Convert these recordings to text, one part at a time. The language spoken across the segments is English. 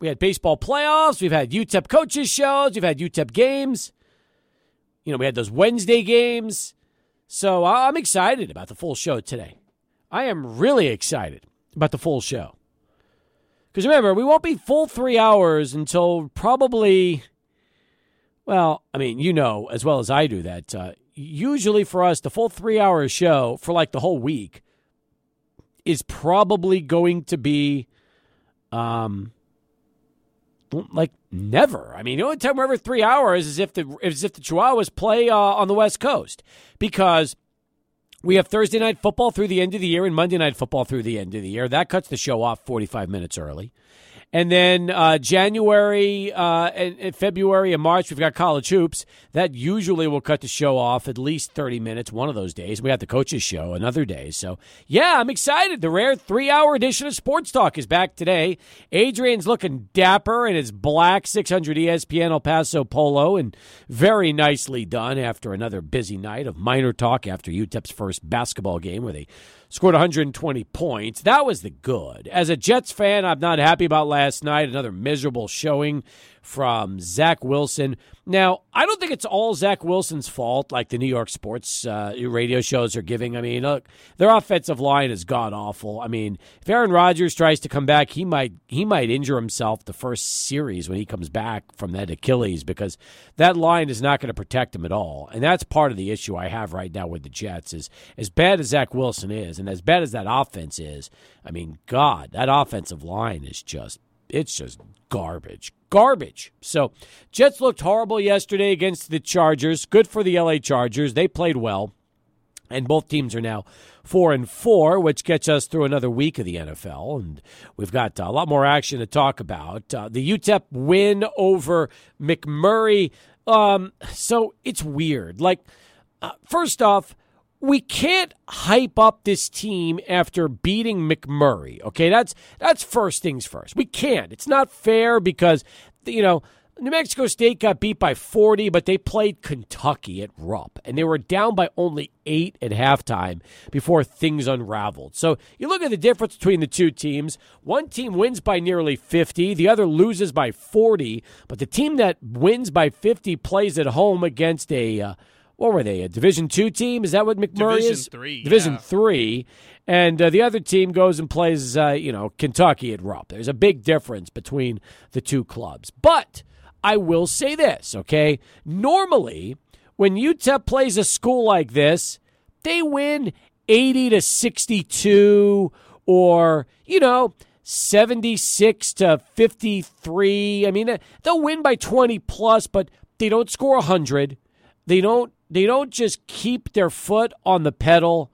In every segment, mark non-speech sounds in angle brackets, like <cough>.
We had baseball playoffs. We've had UTEP coaches shows. We've had UTEP games. You know, we had those Wednesday games. So I'm excited about the full show today. I am really excited about the full show. Because remember, we won't be full three hours until probably, well, I mean, you know as well as I do that uh, usually for us, the full three hour show for like the whole week is probably going to be um, like never. I mean, the only time we're ever three hours is if the is if the Chihuahuas play uh, on the West Coast because we have Thursday night football through the end of the year and Monday night football through the end of the year. That cuts the show off forty five minutes early. And then uh, January uh, and, and, February and March, we've got college hoops. That usually will cut the show off at least 30 minutes one of those days. We got the coaches show another day. So, yeah, I'm excited. The rare three hour edition of Sports Talk is back today. Adrian's looking dapper in his black 600 ESPN El Paso polo and very nicely done after another busy night of Miner talk after UTEP's first basketball game where they scored 120 points. That was the good. As a Jets fan, I'm not happy about last night. Another miserable showing from Zach Wilson. Now, I don't think it's all Zach Wilson's fault, like the New York sports uh, radio shows are giving. I mean, look, their offensive line is god awful. I mean, if Aaron Rodgers tries to come back, he might he might injure himself the first series when he comes back from that Achilles because that line is not going to protect him at all. And that's part of the issue I have right now with the Jets is as bad as Zach Wilson is, and as bad as that offense is. I mean, God, that offensive line is just it's just garbage. Garbage. So, Jets looked horrible yesterday against the Chargers. Good for the LA Chargers. They played well. And both teams are now four and four, which gets us through another week of the NFL. And we've got a lot more action to talk about. Uh, the UTEP win over McMurry. Um, so it's weird. Like, uh, first off, we can't hype up this team after beating McMurry. Okay, that's that's first things first. We can't. It's not fair because you know New Mexico State got beat by 40, but they played Kentucky at Rupp, and they were down by only eight at halftime before things unraveled. So you look at the difference between the two teams. One team wins by nearly 50, the other loses by 40, but the team that wins by 50 plays at home against a. Uh, what were they? A Division two team? Is that what McMurry Division is? Three. Division yeah. three, and uh, the other team goes and plays, uh, you know, Kentucky at Rupp. There's a big difference between the two clubs, but I will say this, okay? Normally, when UTEP plays a school like this, they win 80 to 62 or, you know, 76 to 53. I mean, they'll win by 20 plus, but they don't score 100. They don't they don't just keep their foot on the pedal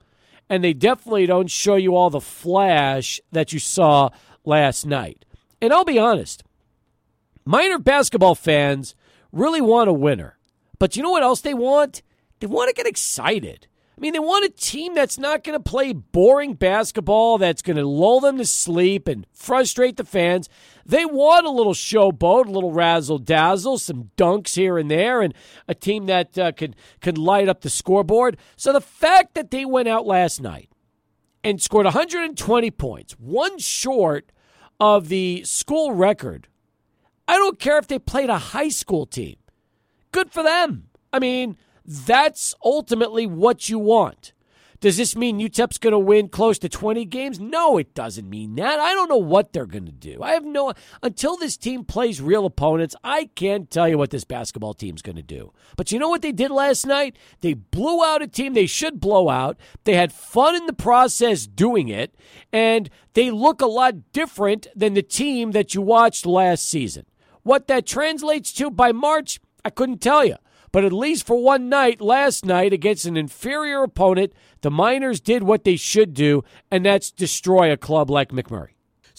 and they definitely don't show you all the flash that you saw last night. And I'll be honest, Miner basketball fans really want a winner. But you know what else they want? They want to get excited. I mean, they want a team that's not going to play boring basketball, that's going to lull them to sleep and frustrate the fans. They want a little showboat, a little razzle dazzle, some dunks here and there, and a team that uh, can can light up the scoreboard. So the fact that they went out last night and scored 120 points, one short of the school record, I don't care if they played a high school team. Good for them. I mean that's ultimately what you want. Does this mean UTEP's going to win close to 20 games? No, it doesn't mean that. I don't know what they're going to do. I have no until this team plays real opponents, I can't tell you what this basketball team's going to do. But you know what they did last night? They blew out a team they should blow out. They had fun in the process doing it, and they look a lot different than the team that you watched last season. What that translates to by March, I couldn't tell you. But at least for one night, last night, against an inferior opponent, the Miners did what they should do, and that's destroy a club like McMurry.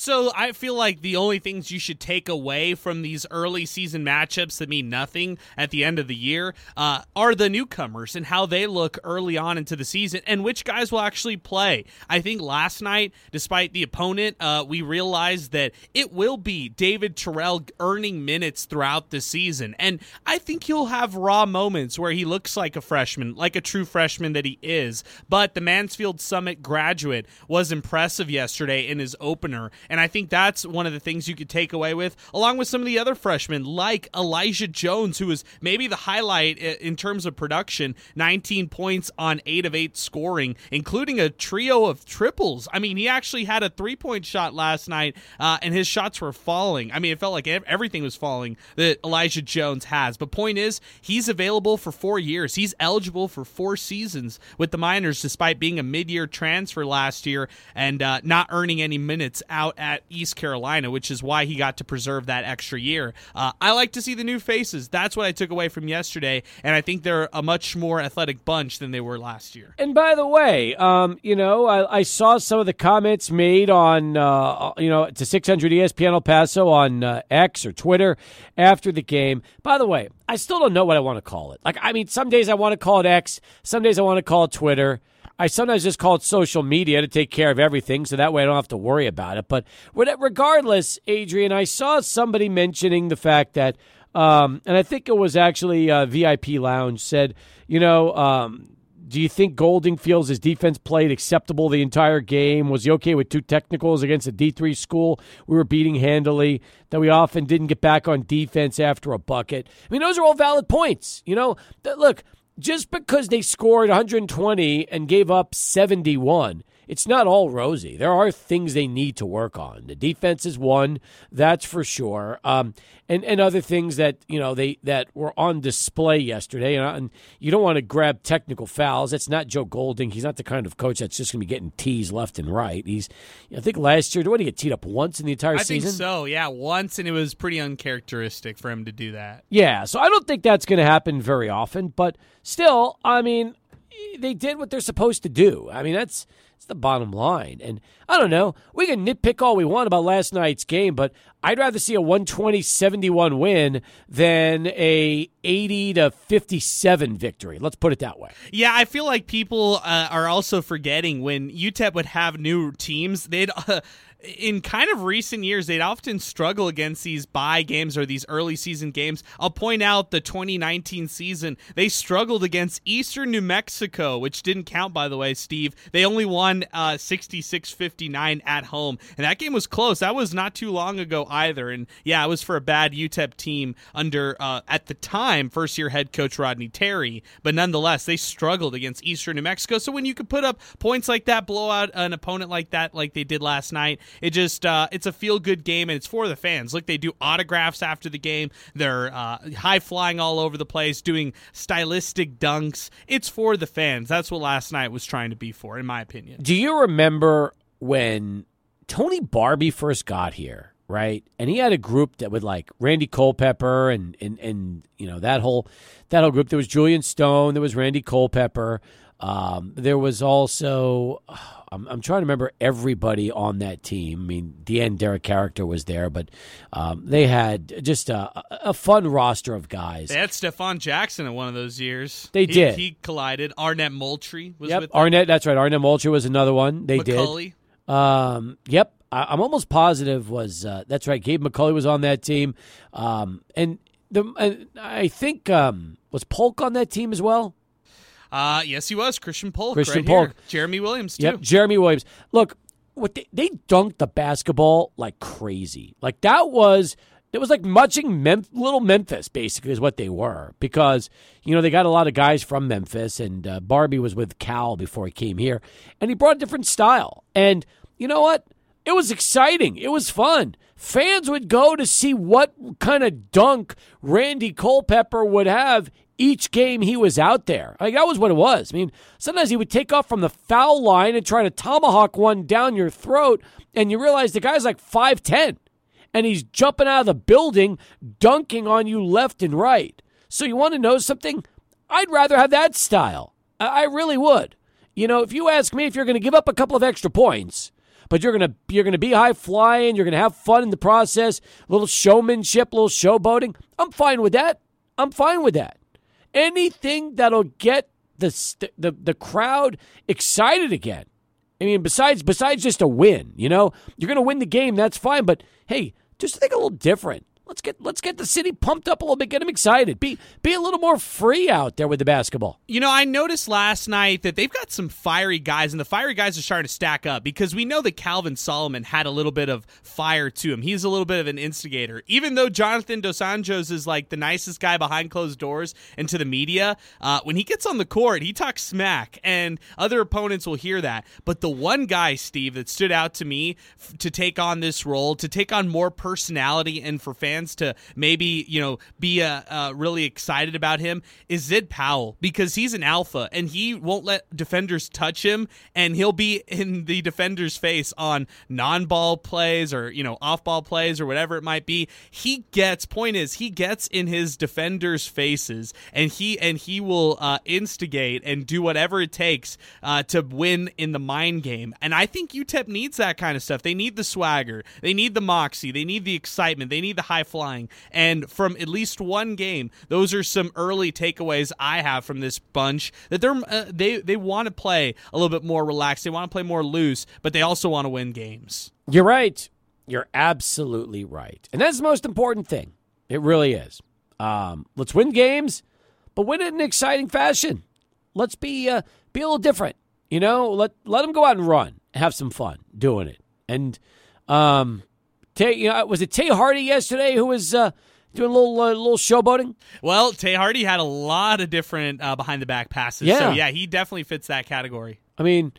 So I feel like the only things you should take away from these early season matchups that mean nothing at the end of the year uh, are the newcomers and how they look early on into the season and which guys will actually play. I think last night, despite the opponent, uh, we realized that it will be David Terrell earning minutes throughout the season, and I think he'll have raw moments where he looks like a freshman, like a true freshman that he is. But the Mansfield Summit graduate was impressive yesterday in his opener And I think that's one of the things you could take away with, along with some of the other freshmen like Elijah Jones, who was maybe the highlight in terms of production 19 points on 8 of 8 scoring, including a trio of triples. I mean, he actually had a three point shot last night, uh, and his shots were falling. I mean, it felt like everything was falling that Elijah Jones has. But point is, he's available for four years. He's eligible for four seasons with the Miners, despite being a mid year transfer last year and uh, not earning any minutes out at East Carolina, which is why he got to preserve that extra year. Uh, I like to see the new faces. That's what I took away from yesterday, and I think they're a much more athletic bunch than they were last year. And by the way, um, you know, I, I, saw some of the comments made on, uh, you know, to 600 ESPN El Paso on uh, X or Twitter after the game. By the way, I still don't know what I want to call it. Like, I mean, some days I want to call it X, some days I want to call it Twitter. I sometimes just call it social media to take care of everything, so that way I don't have to worry about it. But regardless, Adrian, I saw somebody mentioning the fact that, um, and I think it was actually uh, VIP Lounge said, you know, um, do you think Golding feels his defense played acceptable the entire game? Was he okay with two technicals against a D3 school we were beating handily? That we often didn't get back on defense after a bucket? I mean, those are all valid points. You know, look, just because they scored 120 and gave up 71 it's not all rosy. There are things they need to work on. The defense is one, that's for sure, um, and and other things that you know they that were on display yesterday. And, and you don't want to grab technical fouls. That's not Joe Golding. He's not the kind of coach that's just going to be getting teased left and right. He's, I think last year, did he get teed up once in the entire I season? Think so. Yeah, once, and it was pretty uncharacteristic for him to do that. Yeah, so I don't think that's going to happen very often. But still, I mean, they did what they're supposed to do. I mean, that's it's the bottom line. And I don't know, we can nitpick all we want about last night's game, but I'd rather see a 120-71 win than a 80 to 57 victory. Let's put it that way. Yeah, I feel like people uh, are also forgetting when UTEP would have new teams, they'd uh, <laughs> in kind of recent years, they'd often struggle against these bye games or these early season games. I'll point out the 2019 season, they struggled against Eastern New Mexico, which didn't count, by the way, Steve. They only won uh, 66 59 at home. And that game was close. That was not too long ago either. And yeah, it was for a bad UTEP team under, uh, at the time, first year head coach Rodney Terry. But nonetheless, they struggled against Eastern New Mexico. So when you could put up points like that, blow out an opponent like that, like they did last night, it just uh, it's a feel good game and it's for the fans. Look, they do autographs after the game. They're uh, high flying all over the place, doing stylistic dunks. It's for the fans. That's what last night was trying to be for, in my opinion. Do you remember when Tony Barbee first got here? right? And he had a group that would like Randy Culpepper and and and you know that whole that whole group. There was Julyan Stone. There was Randy Culpepper. Um, there was also I'm, I'm trying to remember everybody on that team. I mean, Deanne Derrick Caracter was there, but um, they had just a, a, fun roster of guys. They had Stefon Jackson in one of those years. They he, did. He collided. Arnett Moultrie was yep, with them. Arnett. That's right. Arnett Moultrie was another one. They McCulley. did. Um, yep. I, am almost positive was uh, that's right. Gabe McCulley was on that team, um, and the and I think um, was Polk on that team as well. Uh, yes, he was Christian Polk. Christian right Polk. Here. Jeremy Williams too. Yep, Jeremy Williams. Look, what they, they dunked the basketball like crazy. Like that was it was like muching Mem- little Memphis, basically, is what they were. Because, you know, they got a lot of guys from Memphis, and uh, Barbee was with Cal before he came here, and he brought a different style. And you know what? It was exciting. It was fun. Fans would go to see what kind of dunk Randy Culpepper would have each game he was out there. Like that was what it was. I mean, sometimes he would take off from the foul line and try to tomahawk one down your throat, and you realize the guy's like 5'10 and he's jumping out of the building, dunking on you left and right. So you want to know something? I'd rather have that style. I really would. You know, if you ask me if you're going to give up a couple of extra points, but you're gonna you're gonna be high flying, you're gonna have fun in the process, a little showmanship, a little showboating. I'm fine with that. I'm fine with that anything that'll get the the the crowd excited again. I mean, besides besides just a win, you know, you're going to win the game. That's fine, but hey, just think a little different. Let's get let's get the city pumped up a little bit, get them excited. Be be a little more free out there with the basketball. You know, I noticed last night that they've got some fiery guys, and the fiery guys are starting to stack up because we know that Calvin Solomon had a little bit of fire to him. He's a little bit of an instigator. Even though Jonathan Dos Anjos is like the nicest guy behind closed doors and to the media, uh, when he gets on the court, he talks smack, and other opponents will hear that. But the one guy, Steve, that stood out to me f- to take on this role, to take on more personality, and for fans to maybe you know be uh, uh, really excited about him is Zid Powell because he's an alpha and he won't let defenders touch him, and he'll be in the defender's face on non-ball plays or you know off-ball plays or whatever it might be. He gets point is he gets in his defenders' faces and he and he will uh, instigate and do whatever it takes uh, to win in the mind game. And I think UTEP needs that kind of stuff. They need the swagger, they need the moxie, they need the excitement, they need the high flying. And from at least one game, those are some early takeaways I have from this bunch that they're uh, they they want to play a little bit more relaxed. They want to play more loose, but they also want to win games. You're right. You're absolutely right. And that's the most important thing. It really is. Um, let's win games, but win it in an exciting fashion. Let's be uh, be a little different. You know, let let them go out and run, have some fun doing it. And um, Tae, you know, was it Tae Hardy yesterday who was uh, doing a little uh, little showboating? Well, Tae Hardy had a lot of different uh, behind the back passes. Yeah. So yeah, he definitely fits that category. I mean,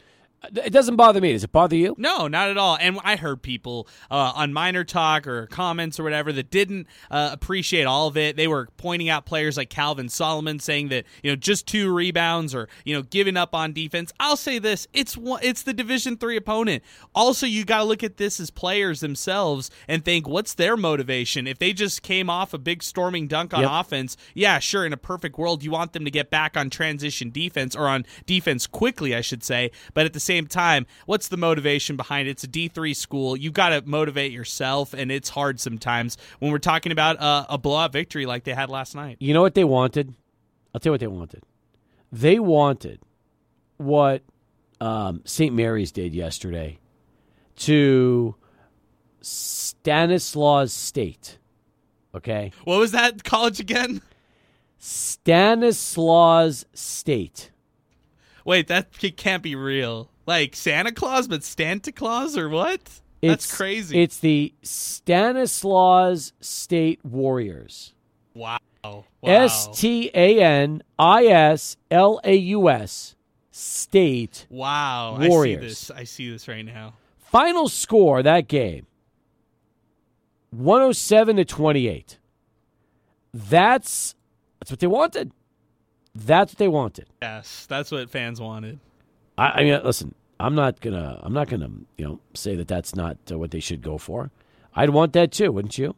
it doesn't bother me. Does it bother you? No, not at all. And I heard people uh, on Miner talk or comments or whatever that didn't uh, appreciate all of it. They were pointing out players like Calvin Solomon, saying that you know just two rebounds or you know giving up on defense. I'll say this: it's one, it's the Division three opponent. Also, you got to look at this as players themselves and think, what's their motivation? If they just came off a big storming dunk on Yep. offense, yeah, sure. In a perfect world, you want them to get back on transition defense or on defense quickly, I should say. But at the same time, what's the motivation behind it? It's a D3 school. You've got to motivate yourself, and it's hard sometimes when we're talking about uh, a blowout victory like they had last night. You know what they wanted? I'll tell you what they wanted. They wanted what um, St. Mary's did yesterday to Stanislaus State. Okay? What was that college again? Stanislaus State. Wait, that can't be real. Like Santa Claus, but Santa Claus or what? That's crazy. It's the Stanislaus State Warriors. wow. Wow. S T A N I S L A U S State. Wow. Warriors. I see this. I see this right now. Final score that game 107 to 28. That's that's what they wanted. That's what they wanted. Yes, that's what fans wanted. I, I mean, listen, I'm not gonna I'm not gonna you know say that that's not uh, what they should go for. I'd want that too, wouldn't you?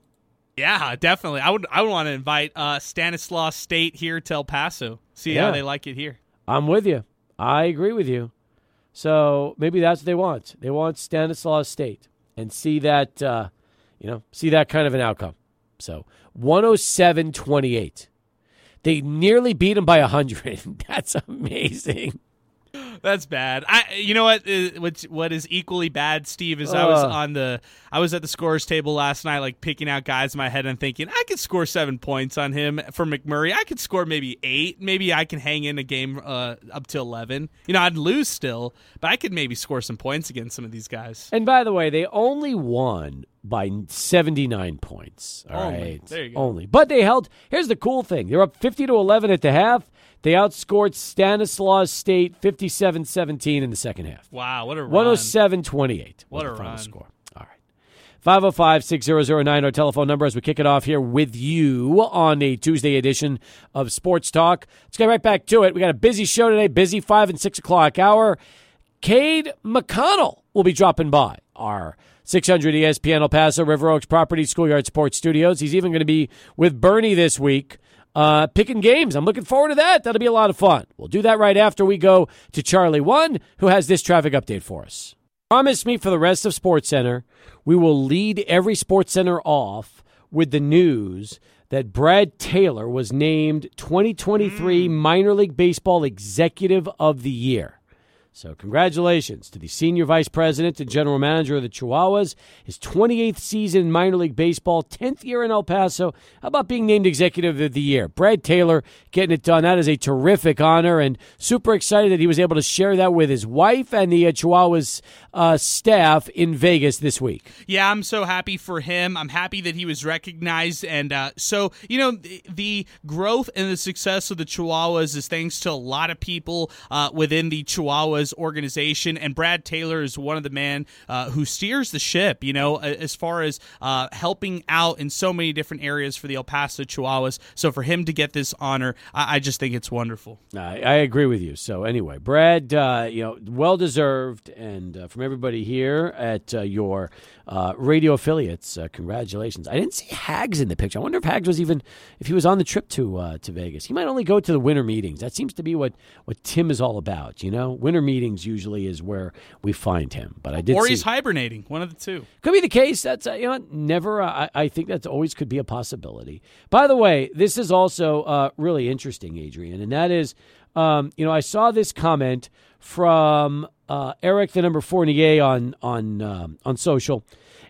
Yeah, definitely. I would. I would want to invite uh, Stanislaus State here to El Paso. See Yeah. how they like it here. I'm with you. I agree with you. So maybe that's what they want. They want Stanislaus State and see that, uh, you know, see that kind of an outcome. So 107 28. They nearly beat them by 100. <laughs> That's amazing. That's bad. I. You know what? Uh, what's what is equally bad, Steve? Is I was on the. I was at the scores table last night, like picking out guys in my head and thinking I could score seven points on him for McMurry. I could score maybe eight. Maybe I can hang in a game uh, up to eleven. You know, I'd lose still, but I could maybe score some points against some of these guys. And by the way, they only won by 79 points. All right, Only. There you go. Only. But they held. Here's the cool thing they're up 50 to 11 at the half. They outscored Stanislaus State 57 17 in the second half. Wow, what a run. 107 28 was What a final run. score. All right. 505 6009, our telephone number as we kick it off here with you on a Tuesday edition of Sports Talk. Let's get right back to it. We got a busy show today, busy 5 and 6 o'clock hour. Cade McConnell will be dropping by our 600 ESPN El Paso River Oaks Property Schoolyard Sports Studios. He's even going to be with Bernie this week. Uh, picking games. I'm looking forward to that. That'll be a lot of fun. We'll do that right after we go to Charlie One, who has this traffic update for us. Promise me for the rest of Sports Center, we will lead every Sports Center off with the news that Brad Taylor was named 2023 Minor League Baseball Executive of the Year. So, congratulations to the senior vice president and general manager of the Chihuahuas. His 28th season in minor league baseball, 10th year in El Paso. How about being named executive of the year? Brad Taylor getting it done. That is a terrific honor, and super excited that he was able to share that with his wife and the uh, Chihuahuas uh, staff in Vegas this week. Yeah, I'm so happy for him. I'm happy that he was recognized. And uh, so, you know, the, the, growth and the success of the Chihuahuas is thanks to a lot of people uh, within the Chihuahuas organization, and Brad Taylor is one of the men uh, who steers the ship. You know, as far as uh, helping out in so many different areas for the El Paso Chihuahuas. So for him to get this honor, I, I just think it's wonderful. I, I, agree with you. So anyway, Brad, uh, you know, well deserved, and uh, from everybody here at uh, your uh, radio affiliates, congratulations. I didn't see Hags in the picture. I wonder if Hags was even if he was on the trip to to Vegas. He might only go to the winter meetings. That seems to be what what Tim is all about. You know, winter meetings usually is where we find him. But I did, or see, he's hibernating. One of the two could be the case. That's uh, you know never. Uh, I, I think that always could be a possibility. By the way, this is also uh, really interesting, Adrian, and that is, um, you know, I saw this comment from uh, Eric, the number Fournier on on um, on social.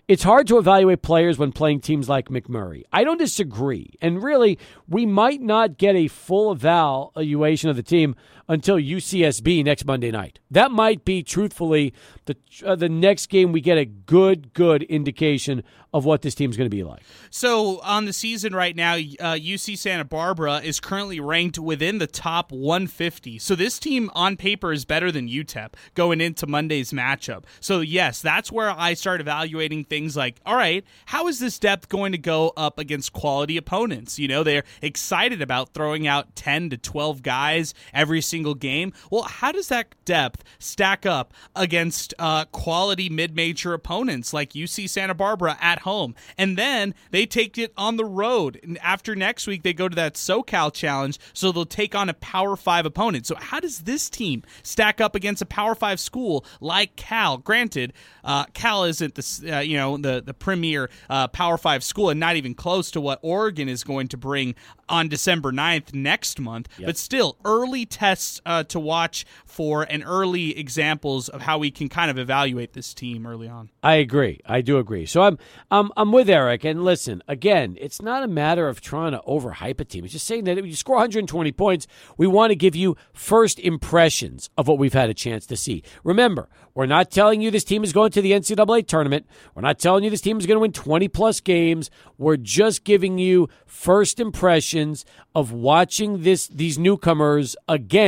It's hard to evaluate players when playing teams like McMurry. I don't disagree. And really, we might not get a full evaluation of the team until UCSB next Monday night. That might be, truthfully, the uh, the next game we get a good, good indication of what this team's going to be like. So on the season right now, uh, UC Santa Barbara is currently ranked within the top 150. So this team on paper is better than UTEP going into Monday's matchup. So yes, that's where I start evaluating things like, all right, how is this depth going to go up against quality opponents? You know, they're excited about throwing out 10 to 12 guys every single game. Well, how does that depth stack up against uh, quality mid-major opponents like UC Santa Barbara at home. And then they take it on the road. And after next week, they go to that SoCal challenge, so they'll take on a Power Five opponent. So how does this team stack up against a Power Five school like Cal? Granted, uh, Cal isn't the uh, you know the the premier uh, Power Five school, and not even close to what Oregon is going to bring on December 9th next month. Yep. But still, early tests uh, to watch for and early examples of how we can kind of evaluate this team early on. I agree. I do agree. So I'm I'm I'm with Eric. And listen, again, it's not a matter of trying to overhype a team. It's just saying that if you score 120 points, we want to give you first impressions of what we've had a chance to see. Remember, we're not telling you this team is going to the NCAA tournament. We're not telling you this team is going to win 20 plus games. We're just giving you first impressions of watching this these newcomers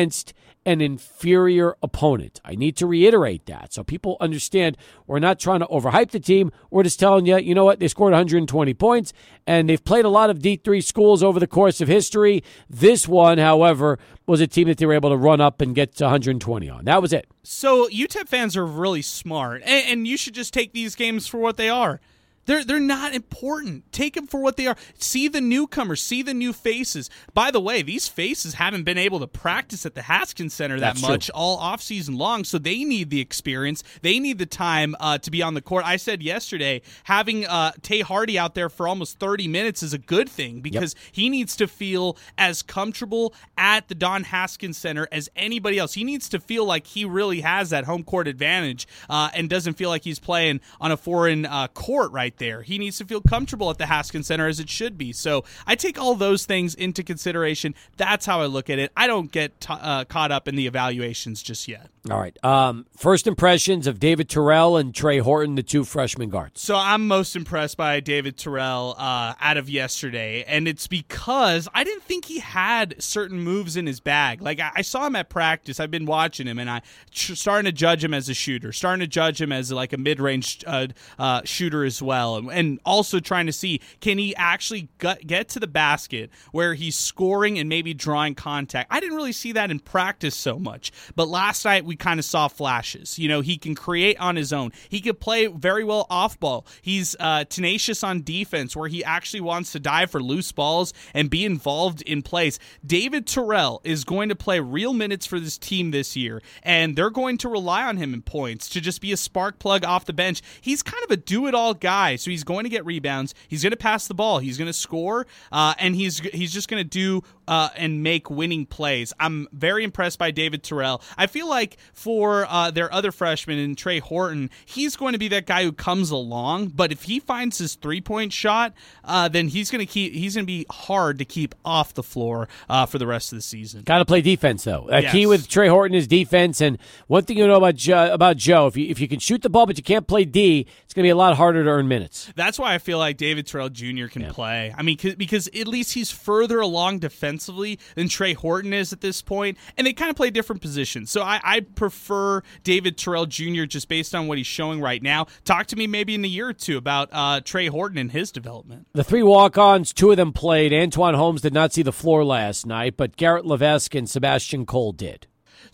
against an inferior opponent. I need to reiterate that so people understand we're not trying to overhype the team. We're just telling you, you know what, they scored 120 points and they've played a lot of D3 schools over the course of history. This one, however, was a team that they were able to run up and get to 120 on. That was it. So UTEP fans are really smart, and, and you should just take these games for what they are. They're they're not important. Take them for what they are. See the newcomers, see the new faces. By the way, these faces haven't been able to practice at the Haskins Center that That's much true. all off season long, so they need the experience. They need the time uh, to be on the court. I said yesterday, having uh, Tae Hardy out there for almost 30 minutes is a good thing because yep. he needs to feel as comfortable at the Don Haskins Center as anybody else. He needs to feel like he really has that home court advantage uh, and doesn't feel like he's playing on a foreign uh, court right there. He needs to feel comfortable at the Haskins Center as it should be. So I take all those things into consideration. That's how I look at it. I don't get t- uh, caught up in the evaluations just yet. All right. Um, first impressions of David Terrell and Trey Horton, the two freshman guards. So I'm most impressed by David Terrell uh, out of yesterday, and it's because I didn't think he had certain moves in his bag. Like I, I saw him at practice. I've been watching him, and I tr- starting to judge him as a shooter, starting to judge him as like a mid-range uh, uh, shooter as well, and, and, also trying to see can he actually get to the basket where he's scoring and maybe drawing contact. I didn't really see that in practice so much, but last night we kind of saw flashes. You know, he can create on his own. He could play very well off ball. He's uh, tenacious on defense, where he actually wants to dive for loose balls and be involved in plays. David Terrell is going to play real minutes for this team this year, and they're going to rely on him in points to just be a spark plug off the bench. He's kind of a do it all guy guy, so he's going to get rebounds. He's going to pass the ball. He's going to score, uh, and he's he's just going to do uh, and make winning plays. I'm very impressed by David Terrell. I feel like for uh, their other freshman in Trey Horton, he's going to be that guy who comes along. But if he finds his three point shot, uh, then he's going to keep. He's going to be hard to keep off the floor uh, for the rest of the season. Got to play defense though. A Yes. key with Trey Horton is defense. And one thing you know about Joe, about Joe, if you if you can shoot the ball but you can't play D, it's going to be a lot harder to earn minutes. That's why I feel like David Terrell Jr. can play. I mean, 'cause- because at least he's further along defensively than Trey Horton is at this point, and they kind of play different positions. So I, I prefer David Terrell Jr. just based on what he's showing right now. Talk to me maybe in a year or two about uh, Trey Horton and his development. The three walk-ons, two of them played. Antoine Holmes did not see the floor last night, but Garrett Levesque and Sebastian Cole did.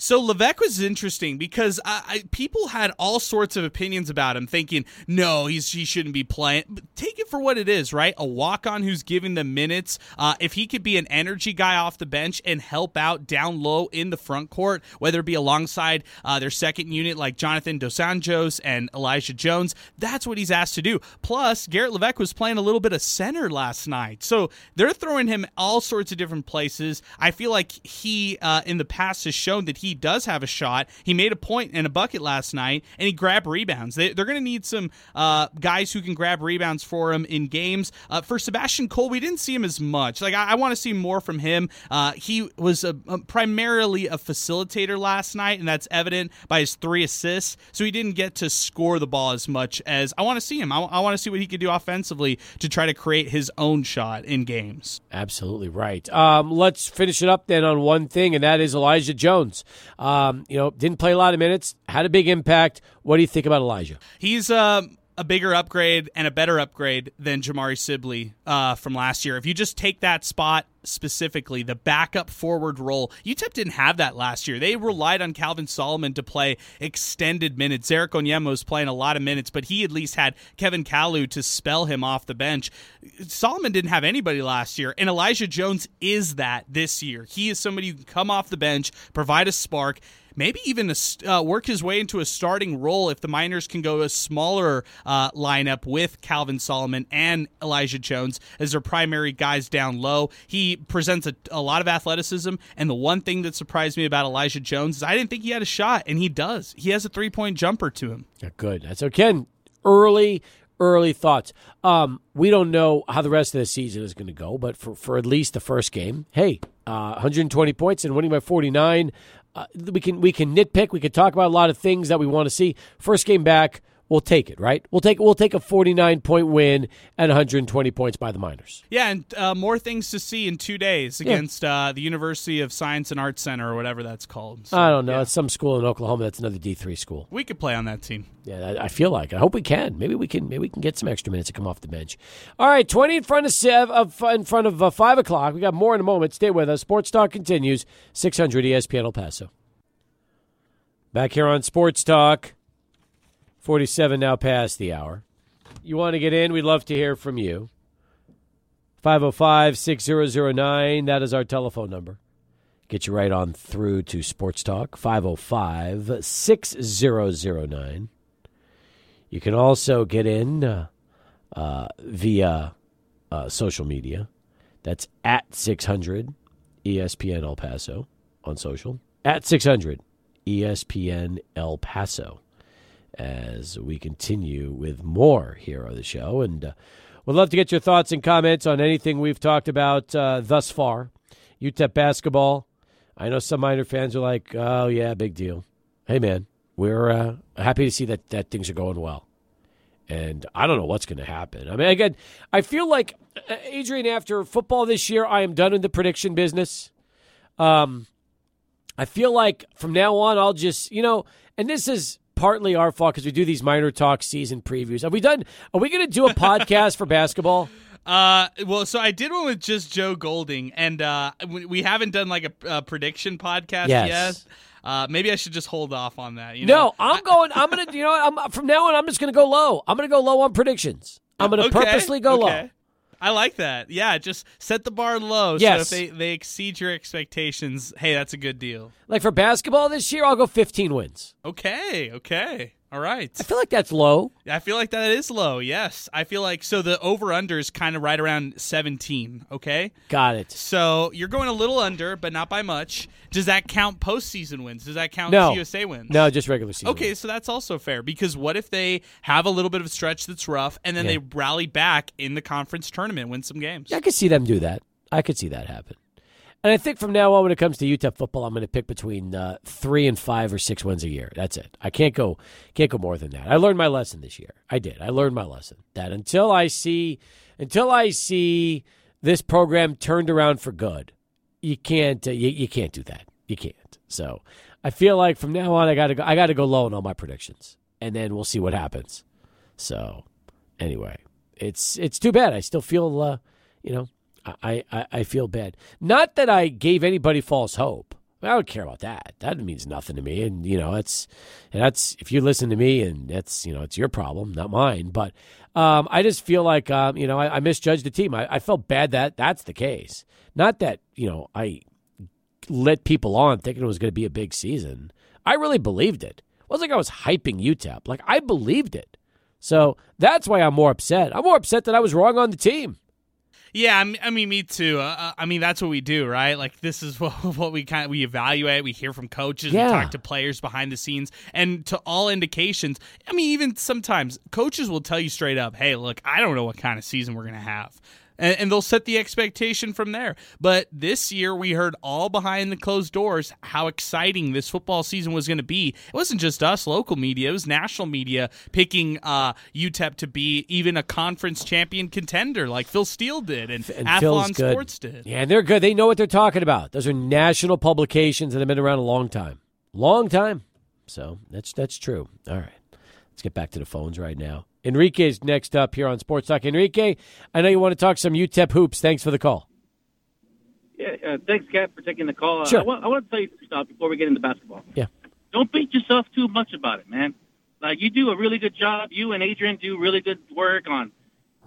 So Levesque was interesting because I, I, people had all sorts of opinions about him, thinking, "No, he's he shouldn't be playing." But take it for what it is, right? A walk-on who's giving them minutes. Uh, if he could be an energy guy off the bench and help out down low in the front court, whether it be alongside uh, their second unit like Jonathan Dos Anjos and Elijah Jones, that's what he's asked to do. Plus, Garrett Levesque was playing a little bit of center last night, so they're throwing him all sorts of different places. I feel like he uh, in the past has shown that he does have a shot. He made a point and a bucket last night, and he grabbed rebounds. They, they're going to need some uh, guys who can grab rebounds for him in games. Uh, for Sebastian Cole, we didn't see him as much. Like I, I want to see more from him. Uh, he was a, a- primarily a facilitator last night, and that's evident by his three assists. So he didn't get to score the ball as much as I want to see him. I, I want to see what he could do offensively to try to create his own shot in games. Absolutely right. Um, let's finish it up then on one thing, and that is Elijah Jones. Um, you know, didn't play a lot of minutes, had a big impact. What do you think about Elijah? He's uh, a bigger upgrade and a better upgrade than Jamari Sibley uh, from last year. If you just take that spot specifically, the backup forward role, UTEP didn't have that last year. They relied on Calvin Solomon to play extended minutes. Eric Onyema was playing a lot of minutes, but he at least had Kevin Kalu to spell him off the bench. Solomon didn't have anybody last year, and Elijah Jones is that this year. He is somebody who can come off the bench, provide a spark maybe even a, uh, work his way into a starting role if the Miners can go a smaller uh, lineup with Calvin Solomon and Elijah Jones as their primary guys down low. He presents a, a lot of athleticism, and the one thing that surprised me about Elijah Jones is I didn't think he had a shot, and he does. He has a three point jumper to him. Yeah, good. That's again early, early thoughts. Um, we don't know how the rest of the season is going to go, but for, for at least the first game, hey, uh, 120 points and winning by 49. Uh, we can we can nitpick. We can talk about a lot of things that we want to see. First game back, we'll take it. Right? We'll take we'll take a 49 point win and 120 points by the Miners. Yeah, and uh, more things to see in two days against uh, the University of Science and Arts Center or whatever that's called. So, I don't know. yeah. It's some school in Oklahoma. That's another D3 school. We could play on that team. Yeah, I, I feel like. I hope we can. Maybe we can. Maybe we can get some extra minutes to come off the bench. All right, twenty in front of sev, of in front of uh, five o'clock. We got more in a moment. Stay with us. Sports Talk continues. Six hundred ESPN El Paso. Back here on Sports Talk. Forty-seven now past the hour. You want to get in? We'd love to hear from you. 505-6009. That is our telephone number. Get you right on through to Sports Talk, 505 6009. You can also get in uh, uh, via uh, social media. That's at 600 ESPN El Paso on social. At 600 ESPN El Paso as we continue with more here on the show. And uh, we'd love to get your thoughts and comments on anything we've talked about uh, thus far. UTEP basketball. I know some Miner fans are like, "Oh yeah, big deal." Hey man, we're uh, happy to see that that things are going well, and I don't know what's going to happen. I mean, again, I feel like uh, Adrian, after football this year, I am done in the prediction business. Um, I feel like from now on, I'll just you know, and this is partly our fault because we do these Miner talk season previews. Have we done? Are we going to do a podcast for basketball? <laughs> Uh, well, so I did one with just Joe Golding, and uh, we, we haven't done like a, a prediction podcast Yes. yet. Uh, maybe I should just hold off on that. You know? No, I'm <laughs> going. I'm gonna. You know, I'm from now on. I'm just gonna go low. I'm gonna go low on predictions. I'm gonna Okay, purposely go low. I like that. Yeah, just set the bar low. Yes. So if they, they exceed your expectations, hey, that's a good deal. Like for basketball this year, I'll go 15 wins. Okay, okay. All right. I feel like that's low. I feel like that is low. Yes. I feel like so the over under is kind of right around 17. Okay. Got it. So you're going a little under, but not by much. Does that count postseason wins? Does that count No. USA wins? No, just regular season. Okay, so that's also fair because what if they have a little bit of a stretch that's rough and then Yeah. they rally back in the conference tournament, win some games? Yeah, I could see them do that. I could see that happen. And I think from now on, when it comes to UTEP football, I'm going to pick between uh, three and five or six wins a year. That's it. I can't go can't go more than that. I learned my lesson this year. I did. I learned my lesson that until I see until I see this program turned around for good, you can't uh, you, you can't do that. You can't. So I feel like from now on, I got to go. I got to go low on all my predictions, and then we'll see what happens. So anyway, it's it's too bad. I still feel uh, you know I, I, I feel bad. Not that I gave anybody false hope. I don't care about that. That means nothing to me. And you know, and that's if you listen to me, and that's you know, it's your problem, not mine. But um, I just feel like um, you know, I, I misjudged the team. I, I felt bad that that's the case. Not that you know, I let people on thinking it was going to be a big season. I really believed it. It wasn't like I was hyping UTEP. Like I believed it. So that's why I'm more upset. I'm more upset that I was wrong on the team. Yeah, I mean, me too. Uh, uh, I mean, that's what we do, right? Like this is <laughs> what, what we kind of we evaluate. We hear from coaches. Yeah. We talk to players behind the scenes, and to all indications, I mean, even sometimes coaches will tell you straight up, "Hey, look, I don't know what kind of season we're gonna have." And, and they'll set the expectation from there. But this year, we heard all behind the closed doors how exciting this football season was going to be. It wasn't just us, local media; it was national media picking uh, UTEP to be even a conference champion contender, like Phil Steele did, and, and Athlon Sports did. Yeah, and they're good. They know what they're talking about. Those are national publications that have been around a long time, long time. So that's that's true. All right, let's get back to the phones right now. Enrique's next up here on Sports Talk. Enrique, I know you want to talk some UTEP hoops. Thanks for the call. Yeah, uh, thanks, Kat, for taking the call. Uh, Sure. I, want, I want to tell you some stuff before we get into basketball. Yeah. Don't beat yourself too much about it, man. Like you do a really good job. You and Adrian do really good work on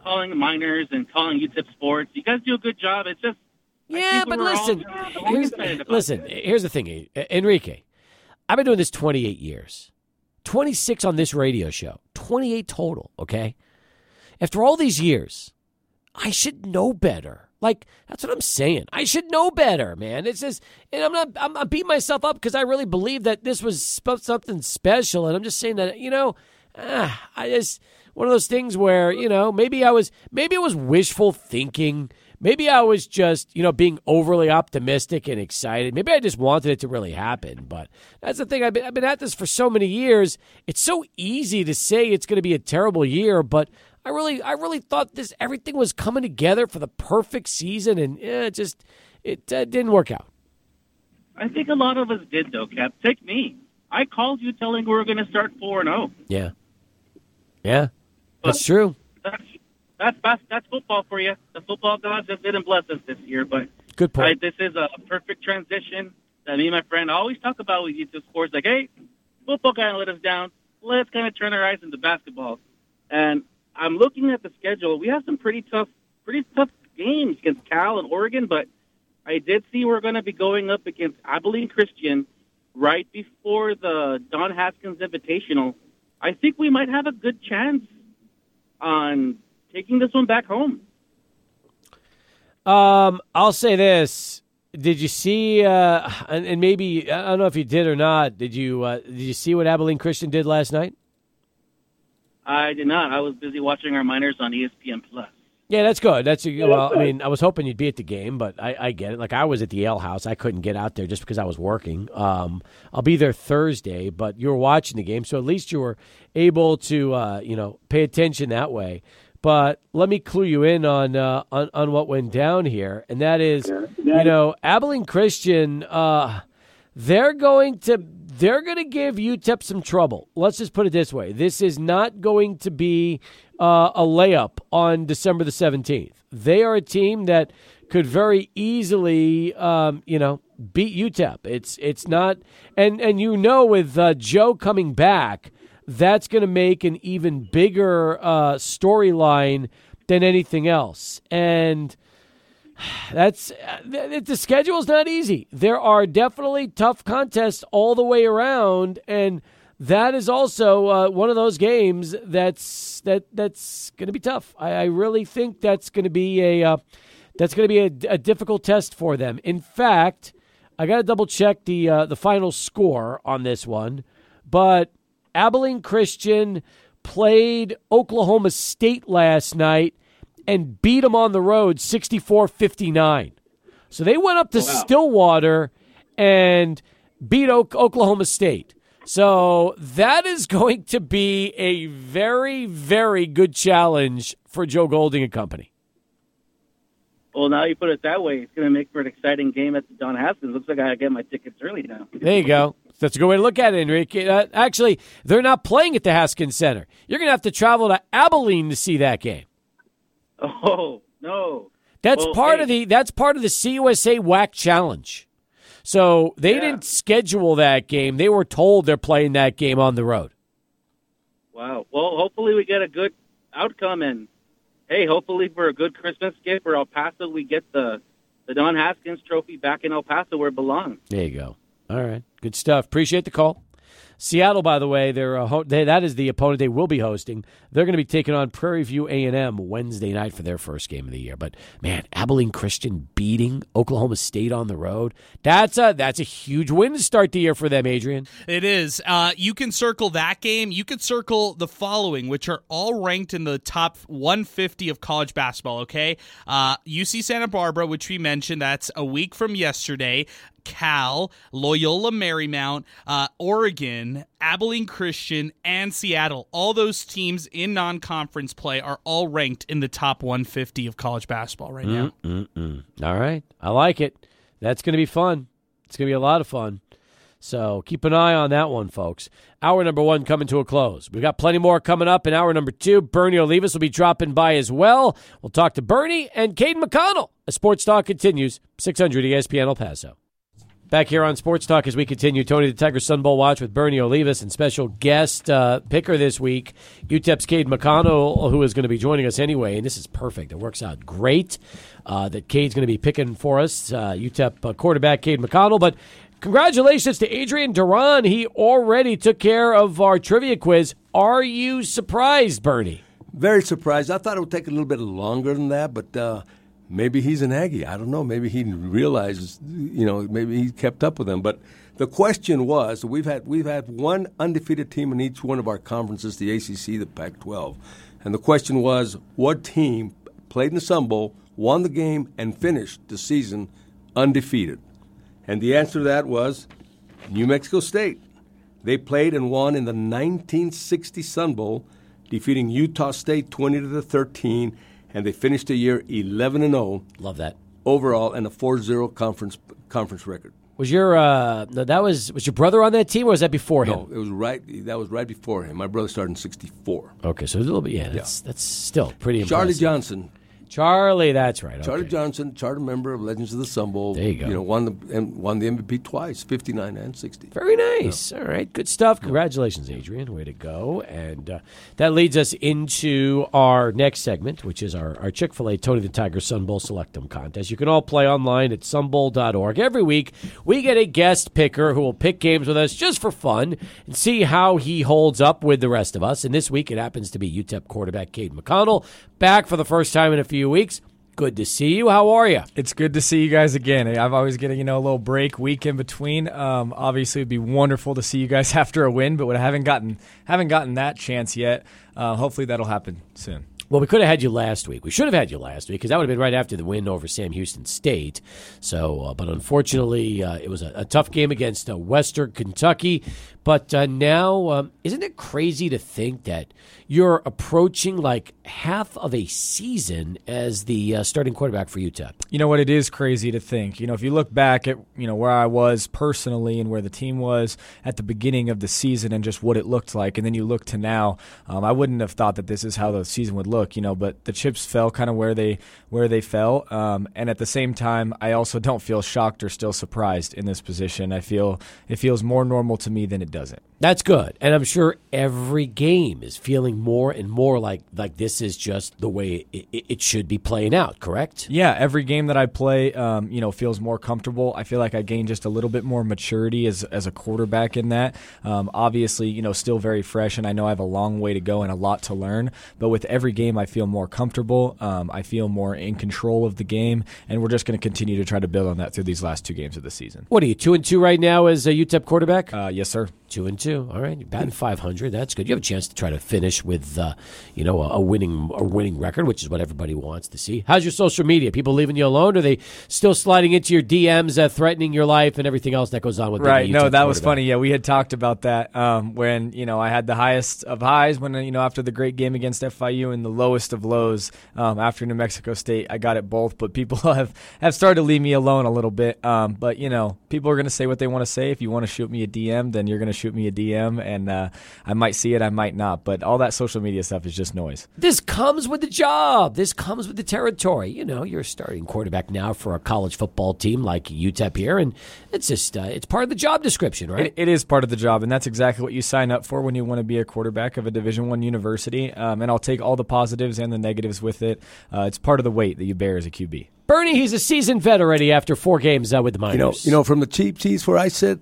calling Miners and calling UTEP sports. You guys do a good job. It's just Yeah, but listen, here's, listen. it. Here's the thing, Enrique. I've been doing this 28 years, 26 on this radio show, 28 total. Okay, after all these years, I should know better. Like that's what I'm saying. I should know better, man. It's just, and I'm not. I'm not beating myself up because I really believe that this was something special, and I'm just saying that you know, ah, I just one of those things where you know maybe I was maybe it was wishful thinking. Maybe I was just, you know, being overly optimistic and excited. Maybe I just wanted it to really happen. But that's the thing. I've been, I've been at this for so many years. It's so easy to say it's going to be a terrible year, but I really, I really thought this everything was coming together for the perfect season, and eh, it just it uh, didn't work out. I think a lot of us did, though, Cap. Take me. I called you telling we were going to start four and zero. Yeah, yeah, that's true. That's that's that's football for you. The football gods just didn't bless us this year, but Good I, point. this is a perfect transition that me and my friend always talk about We with UTEP sports. Like, hey, football kind of let us down. Let's kind of turn our eyes into basketball. And I'm looking at the schedule. We have some pretty tough, pretty tough games against Cal and Oregon, but I did see we're going to be going up against Abilene Christian right before the Don Haskins Invitational. I think we might have a good chance on taking this one back home. Um, I'll say this. Did you see? Uh, and, and maybe I don't know if you did or not. Did you? Uh, did you see what Abilene Christian did last night? I did not. I was busy watching our Miners on ESPN Plus. Yeah, that's good. That's a, well. I mean, I was hoping you'd be at the game, but I, I get it. Like I was at the Ale House, I couldn't get out there just because I was working. Um, I'll be there Thursday, but you were watching the game, so at least you were able to, uh, you know, pay attention that way. But let me clue you in on uh, on, on what went down here, and that is, you know, Abilene Christian. Uh, they're going to they're going to give UTEP some trouble. Let's just put it this way: this is not going to be uh, a layup on December the seventeenth. They are a team that could very easily, um, you know, beat UTEP. It's it's not, and and you know, with uh, Joe coming back, that's going to make an even bigger uh, storyline than anything else, and that's uh, the schedule is not easy. There are definitely tough contests all the way around, and that is also uh, one of those games that's that that's going to be tough. I, I, really think that's going to be a uh, that's going to be a, a, difficult test for them. In fact, I got to double check the uh, the final score on this one, but Abilene Christian played Oklahoma State last night and beat them on the road 64-59. So they went up to oh, wow. Stillwater and beat o- Oklahoma State. So that is going to be a very, very good challenge for Joe Golding and company. Well, now you put it that way, it's going to make for an exciting game at the Don Haskins. Looks like I got to get my tickets early now. There you go. That's a good way to look at it, Enrique. Uh, actually, they're not playing at the Haskins Center. You're going to have to travel to Abilene to see that game. <laughs> Oh no, that's well, part hey. of the that's part of the CUSA WAC Challenge. So they yeah. didn't schedule that game. They were told they're playing that game on the road. Wow. Well, hopefully we get a good outcome, and hey, hopefully for a good Christmas gift for El Paso, we get the the Don Haskins Trophy back in El Paso where it belongs. There you go. All right, good stuff. Appreciate the call. Seattle, by the way, they're, ho- they, that is the opponent they will be hosting. They're going to be taking on Prairie View A and M Wednesday night for their first game of the year. But man, Abilene Christian beating Oklahoma State on the road. That's a that's a huge win to start the year for them, Adrian. It is. Uh, you can circle that game. You can circle the following, which are all ranked in the top 150 of college basketball. Okay, uh, UC Santa Barbara, which we mentioned, that's a week from yesterday. Cal, Loyola Marymount, uh, Oregon, Abilene Christian, and Seattle. All those teams in non conference play are all ranked in the top 150 of college basketball right now. Mm-mm-mm. All right. I like it. That's going to be fun. It's going to be a lot of fun. So keep an eye on that one, folks. Hour number one coming to a close. We've got plenty more coming up in hour number two. Bernie Olivas will be dropping by as well. We'll talk to Bernie and Cade McConnell. A sports talk continues. 600 ESPN El Paso. Back here on Sports Talk as we continue Tony the Tiger Sun Bowl Watch with Bernie Olivas and special guest uh, picker this week, UTEP's Cade McConnell, who is going to be joining us anyway. And this is perfect. It works out great uh, that Cade's going to be picking for us, uh, UTEP uh, quarterback Cade McConnell. But congratulations to Adrian Duran. He already took care of our trivia quiz. Are you surprised, Bernie? Very surprised. I thought it would take a little bit longer than that, but uh, maybe he's an Aggie. I don't know. Maybe he realizes, you know, maybe he kept up with them. But the question was, we've had we've had one undefeated team in each one of our conferences, the ACC, the Pac-12, and the question was, what team played in the Sun Bowl, won the game, and finished the season undefeated? And the answer to that was New Mexico State. They played and won in the 1960 Sun Bowl, defeating Utah State 20 to 13 and they finished the year 11 and 0. Love that overall and a 4-0 conference conference record. Was your uh, no, that was was your brother on that team, or was that before him? No, it was right. That was right before him. My brother started in '64. Okay, so a little bit. Yeah, that's yeah. that's still pretty. impressive. Charlie. Johnson Charlie, that's right. Charlie okay. Johnson, charter member of Legends of the Sun Bowl. There you go. You know, won the won the MVP twice, fifty nine and sixty. Very nice. Yeah. All right, good stuff. Congratulations, Adrian. Way to go. And uh, that leads us into our next segment, which is our, our Chick Fil A Tony the Tiger Sun Bowl Selectum contest. You can all play online at sunbowl.org. Every week, we get a guest picker who will pick games with us just for fun and see how he holds up with the rest of us. And this week, it happens to be UTEP quarterback Cade McConnell back for the first time in a few weeks. Good to see you. How are you? It's good to see you guys again. I've always getting you know a little break week in between. Um, obviously, it'd be wonderful to see you guys <laughs> after a win, but I haven't gotten haven't gotten that chance yet. Uh, hopefully, that'll happen soon. Well, we could have had you last week. We should have had you last week because that would have been right after the win over Sam Houston State. So, uh, but unfortunately, uh, it was a, a, tough game against uh, Western Kentucky. But uh, now, um, isn't it crazy to think that you're approaching like half of a season as the uh, starting quarterback for UTEP. You know what? It is crazy to think. You know, if you look back at you know where I was personally and where the team was at the beginning of the season and just what it looked like, and then you look to now, um, I wouldn't have thought that this is how the season would look. You know, but the chips fell kind of where they where they fell, um, and at the same time, I also don't feel shocked or still surprised in this position. I feel it feels more normal to me than it doesn't. That's good, and I'm sure every game is feeling more and more like like this is just the way it, it should be playing out. Correct? Yeah, every game that I play, um, you know, feels more comfortable. I feel like I gain just a little bit more maturity as as a quarterback in that. Um, obviously, you know, still very fresh, and I know I have a long way to go and a lot to learn. But with every game, I feel more comfortable. Um, I feel more in control of the game, and we're just going to continue to try to build on that through these last two games of the season. What are you two and two right now as a UTEP quarterback? Uh, yes, sir. Two and two. All right, you're batting 500. That's good. You have a chance to try to finish with, uh, you know, a, a, winning a winning record, which is what everybody wants to see. How's your social media? People leaving you alone? Are they still sliding into your DMs, uh, threatening your life and everything else that goes on with? Right. No, that was funny. Yeah, we had talked about that um, when you know I had the highest of highs when you know after the great game against FIU and the lowest of lows um, after New Mexico State. I got it both, but people <laughs> have have started to leave me alone a little bit. Um, but you know, people are going to say what they want to say. If you want to shoot me a DM, then you're going to shoot me a DM, and uh, I might see it, I might not. But all that social media stuff is just noise. This comes with the job. This comes with the territory. You know, you're starting quarterback now for a college football team like UTEP here, and it's just uh, it's part of the job description, right? It, it is part of the job, and that's exactly what you sign up for when you want to be a quarterback of a Division One university. Um, and I'll take all the positives and the negatives with it. Uh, it's part of the weight that you bear as a QB. Bernie, he's a seasoned vet already after four games uh, with the Miners. You know, you know, from the cheap seats where I sit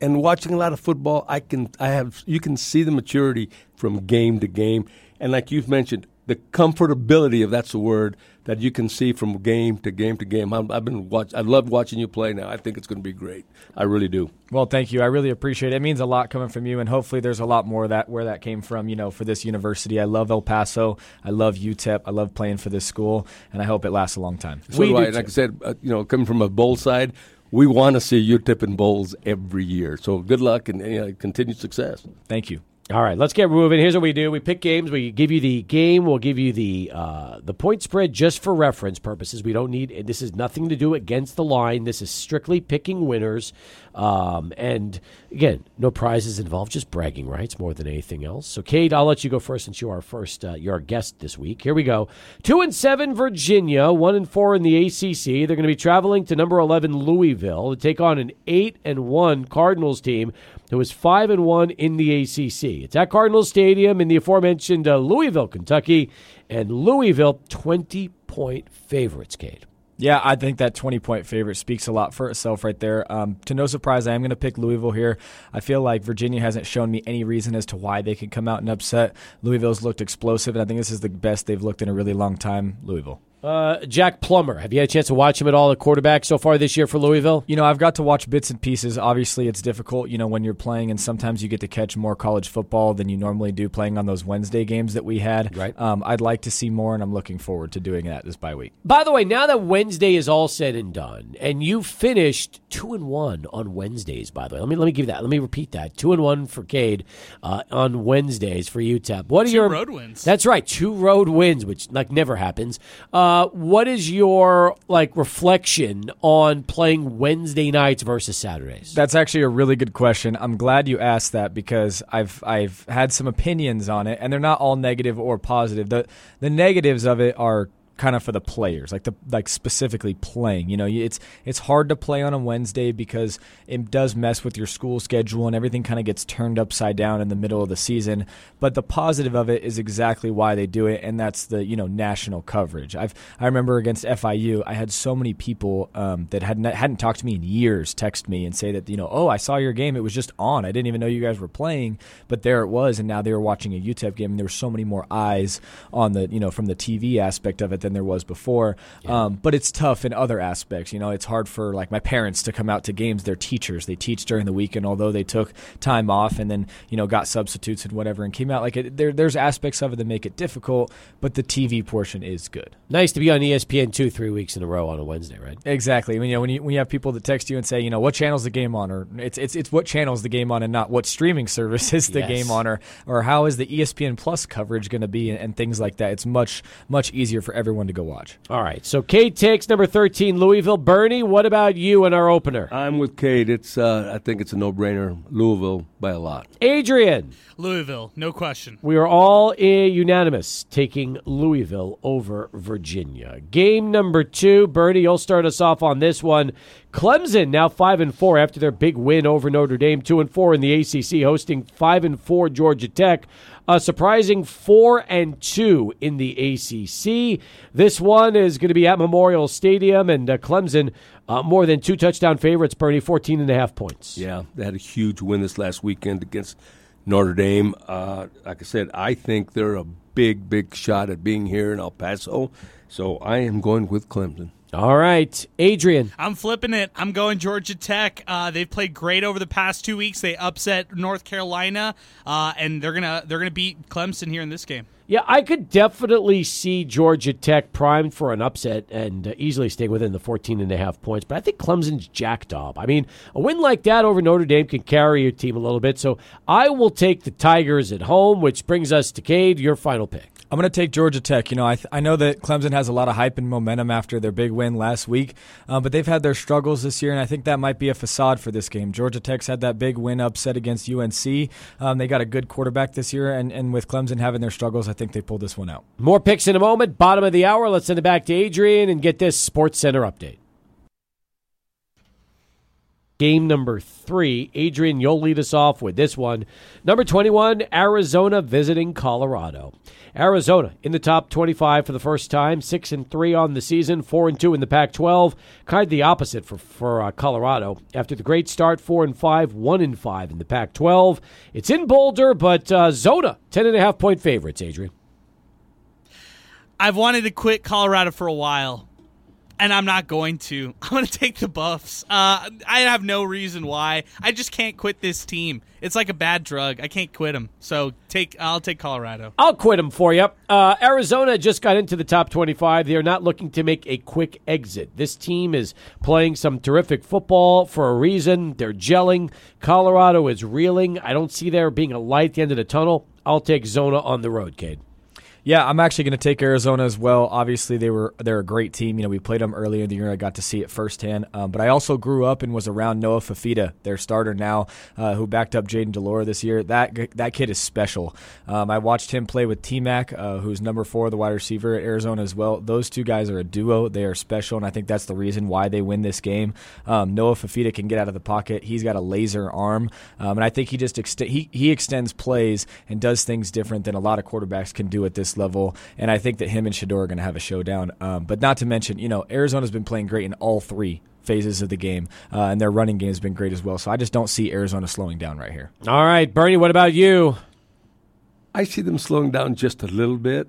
and watching a lot of football, I can, I have, you can see the maturity from game to game, and like you've mentioned, the comfortability of that's the word that you can see from game to game to game. i have been watch. I love watching you play now. I think it's going to be great. I really do. Well, thank you. I really appreciate it. It means a lot coming from you, and hopefully, there's a lot more that where that came from. You know, for this university, I love El Paso. I love UTEP. I love playing for this school, and I hope it lasts a long time. So we do I. Like I said, uh, you know, coming from a bowl side, we want to see UTEP in bowls every year. So good luck and you continued success. Thank you. All right, let's get moving. Here's what we do: we pick games. We give you the game. We'll give you the uh, the point spread just for reference purposes. We don't need this is nothing to do against the line. This is strictly picking winners. Um, and again, no prizes involved, just bragging rights more than anything else. So, Cade, I'll let you go first since you are first. Uh, you're our guest this week. Here we go. Two and seven, Virginia. One and four in the ACC. They're going to be traveling to number eleven Louisville to take on an eight and one Cardinals team who is five and one in the ACC. It's at Cardinal Stadium in the aforementioned uh, Louisville, Kentucky, and Louisville twenty point favorites. Cade. Yeah, I think that 20 point favorite speaks a lot for itself right there. Um, to no surprise, I am going to pick Louisville here. I feel like Virginia hasn't shown me any reason as to why they could come out and upset. Louisville's looked explosive, and I think this is the best they've looked in a really long time. Louisville. Uh, Jack Plummer, have you had a chance to watch him at all at quarterback so far this year for Louisville? You know, I've got to watch bits and pieces. Obviously, it's difficult, you know, when you're playing, and sometimes you get to catch more college football than you normally do playing on those Wednesday games that we had. Right. Um, I'd like to see more, and I'm looking forward to doing that this bye week. By the way, now that Wednesday is all said and done, and you finished two and one on Wednesdays. By the way, let me let me give that. Let me repeat that: two and one for Cade uh, on Wednesdays for UTEP. What are two your road wins? That's right, two road wins, which like never happens. Uh, Uh, what is your like reflection on playing Wednesday nights versus Saturdays? That's actually a really good question. I'm glad you asked that because I've I've had some opinions on it, and they're not all negative or positive. the The negatives of it are kind of for the players, like the like specifically playing. You know, it's it's hard to play on a Wednesday because it does mess with your school schedule and everything kind of gets turned upside down in the middle of the season. But the positive of it is exactly why they do it, and that's the you know national coverage. I've I remember against FIU, I had so many people um, that hadn't hadn't talked to me in years text me and say that you know oh I saw your game, it was just on, I didn't even know you guys were playing, but there it was, and now they were watching a UTEP game, and there were so many more eyes on the you know from the TV aspect of it than there was before. Yeah. Um, but it's tough in other aspects. You know, it's hard for like my parents to come out to games. They're teachers. They teach during the week, and although they took time off and then you know got substitutes and whatever and came out, like it, there, there's aspects of it that make it difficult. But the TV portion is good. Nice to be on ESPN two, three weeks in a row on a Wednesday, right? Exactly. I mean, you know, when you when you have people that text you and say, you know, what channel's the game on, or it's it's it's what channel's the game on, and not what streaming <laughs> service is the yes. game on, or or how is the ESPN Plus coverage going to be, and, and things like that. It's much much easier for everyone one to go watch. All right. So Cade takes number 13, Louisville. Bernie, what about you in our opener? I'm with Cade. It's uh, I think it's a no-brainer. Louisville by a lot. Adrian. Louisville, no question. We are all uh, unanimous taking Louisville over Virginia. Game number two, Bernie, you'll start us off on this one. Clemson now five and four after their big win over Notre Dame, two and four in the ACC, hosting five and four Georgia Tech. A surprising four and two in the ACC. This one is going to be at Memorial Stadium, and uh, Clemson uh, more than two touchdown favorites. Bernie, 14 and a half points. Yeah, they had a huge win this last weekend against Notre Dame. Uh, like I said, I think they're a big, big shot at being here in El Paso. So I am going with Clemson. All right, Adrian. I'm flipping it. I'm going Georgia Tech. Uh, they've played great over the past two weeks. They upset North Carolina, uh, and they're gonna they're gonna beat Clemson here in this game. Yeah, I could definitely see Georgia Tech primed for an upset and uh, easily stay within the 14 and a half points. But I think Clemson's jacked up. I mean, a win like that over Notre Dame can carry your team a little bit. So I will take the Tigers at home, which brings us to Cade, your final pick. I'm going to take Georgia Tech. You know, I, th- I know that Clemson has a lot of hype and momentum after their big win last week, uh, but they've had their struggles this year, and I think that might be a facade for this game. Georgia Tech's had that big win upset against UNC. Um, they got a good quarterback this year, and, and with Clemson having their struggles, I think they pulled this one out. More picks in a moment. Bottom of the hour. Let's send it back to Adrian and get this Sports Center update. Game number three. Adrian, you'll lead us off with this one. Number 21, Arizona visiting Colorado. Arizona in the top 25 for the first time, 6 and 3 on the season, 4 and 2 in the Pac 12. Kind of the opposite for, for uh, Colorado. After the great start, 4 and 5, 1 and 5 in the Pac 12. It's in Boulder, but uh, Zona, 10.5 point favorites, Adrian. I've wanted to quit Colorado for a while, and I'm not going to. <laughs> I'm going to take the Buffs. Uh, I have no reason why. I just can't quit this team. It's like a bad drug. I can't quit them. So take. I'll take Colorado. I'll quit them for you. Uh, Arizona just got into the top 25. They are not looking to make a quick exit. This team is playing some terrific football for a reason. They're gelling. Colorado is reeling. I don't see there being a light at the end of the tunnel. I'll take Zona on the road, Cade. Yeah, I'm actually going to take Arizona as well. Obviously, they were they're a great team. You know, we played them earlier in the year. I got to see it firsthand. Um, but I also grew up and was around Noah Fifita, their starter now, uh, who backed up Jayden de Laura this year. That that kid is special. Um, I watched him play with T Mac, uh, who's number four, the wide receiver at Arizona as well. Those two guys are a duo. They are special, and I think that's the reason why they win this game. Um, Noah Fifita can get out of the pocket. He's got a laser arm, um, and I think he just ext- he he extends plays and does things different than a lot of quarterbacks can do at this level. And I think that him and Shedeur are going to have a showdown. Um, but not to mention, you know, Arizona's been playing great in all three phases of the game, uh, and their running game has been great as well. So I just don't see Arizona slowing down right here. All right, Bernie, what about you? I see them slowing down just a little bit,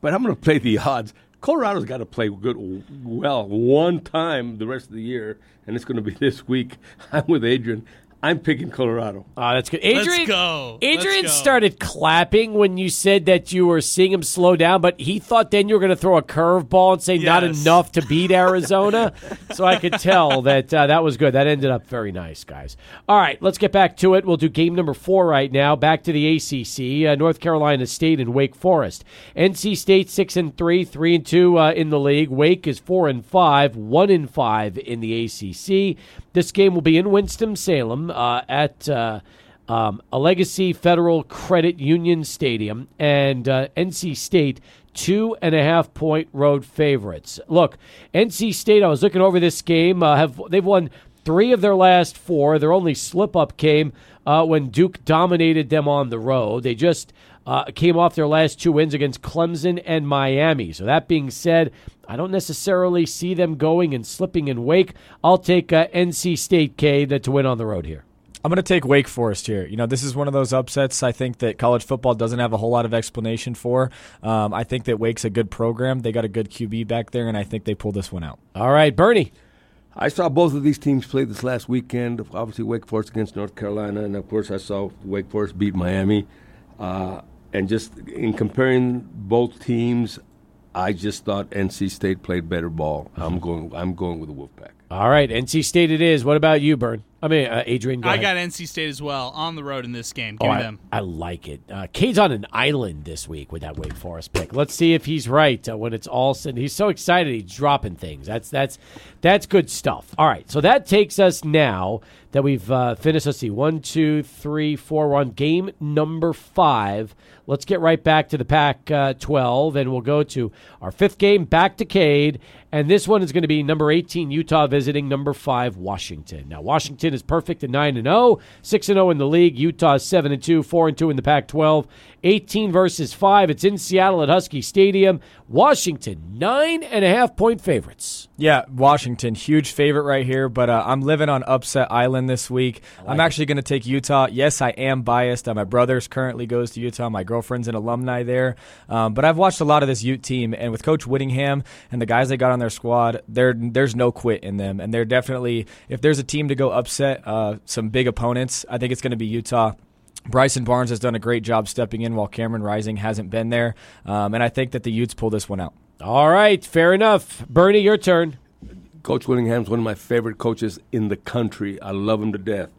but I'm going <laughs> to play the odds. Colorado's got to play good, well, one time the rest of the year, and it's going to be <laughs> this week. I'm with Adrian. I'm picking Colorado. Oh, that's good. Adrian, Let's go. Adrian Let's go. started clapping when you said that you were seeing him slow down, but he thought then you were going to throw a curveball and say not enough to beat Arizona. <laughs> so I could tell that uh, that was good. That ended up very nice, guys. All right, let's get back to it. We'll do game number four right now. Back to the ACC. Uh, North Carolina State and Wake Forest. NC State six and three, three and two uh, in the league. Wake is four and five, one and five in the ACC. This game will be in Winston Salem uh, at. Uh, um, Allegacy Federal Credit Union Stadium and uh, NC State two and a half point road favorites. Look, NC State. I was looking over this game. Uh, have they've won three of their last four. Their only slip up came uh, when Duke dominated them on the road. They just uh, came off their last two wins against Clemson and Miami. So that being said, I don't necessarily see them going and slipping in wake. I'll take uh, NC State Cade to to win on the road here. I'm going to take Wake Forest here. You know, this is one of those upsets I think that college football doesn't have a whole lot of explanation for. Um, I think that Wake's a good program. They got a good QB back there, and I think they pull this one out. All right, Bernie. I saw both of these teams play this last weekend. Obviously, Wake Forest against North Carolina, and of course, I saw Wake Forest beat Miami. Uh, and just in comparing both teams, I just thought NC State played better ball. I'm mm-hmm. going. I'm going with the Wolfpack. All right, NC State it is. What about you, Burn? I mean, uh, Adrian. Go I got NC State as well on the road in this game. Give Oh, I, them. I like it. Uh, Cade's on an island this week with that Wake Forest pick. Let's see if he's right uh, when it's all said. He's so excited he's dropping things. That's that's that's good stuff. All right, so that takes us now that we've uh, finished. Let's see, one, two, three, four. We're on game number five. Let's get right back to the Pac uh, 12, and we'll go to our fifth game back to Cade. And this one is going to be number 18, Utah visiting number 5, Washington. Now, Washington is perfect at 9 and 0, 6 and 0 in the league. Utah is 7 and 2, 4 and 2 in the Pac 12. 18 versus 5. It's in Seattle at Husky Stadium. Washington, nine and a half point favorites. Yeah, Washington, huge favorite right here, but uh, I'm living on upset island this week. I'm actually going to take Utah. Yes, I am biased. Uh, my brother's currently goes to Utah. My girlfriend's an alumni there, um, but I've watched a lot of this Ute team, and with Coach Whittingham and the guys they got on their squad, there there's no quit in them, and they're definitely if there's a team to go upset uh, some big opponents, I think it's going to be Utah. Bryson Barnes has done a great job stepping in while Cameron Rising hasn't been there, um, and I think that the Utes pull this one out. All right, fair enough. Bernie, your turn. Coach Whittingham's one of my favorite coaches in the country. I love him to death.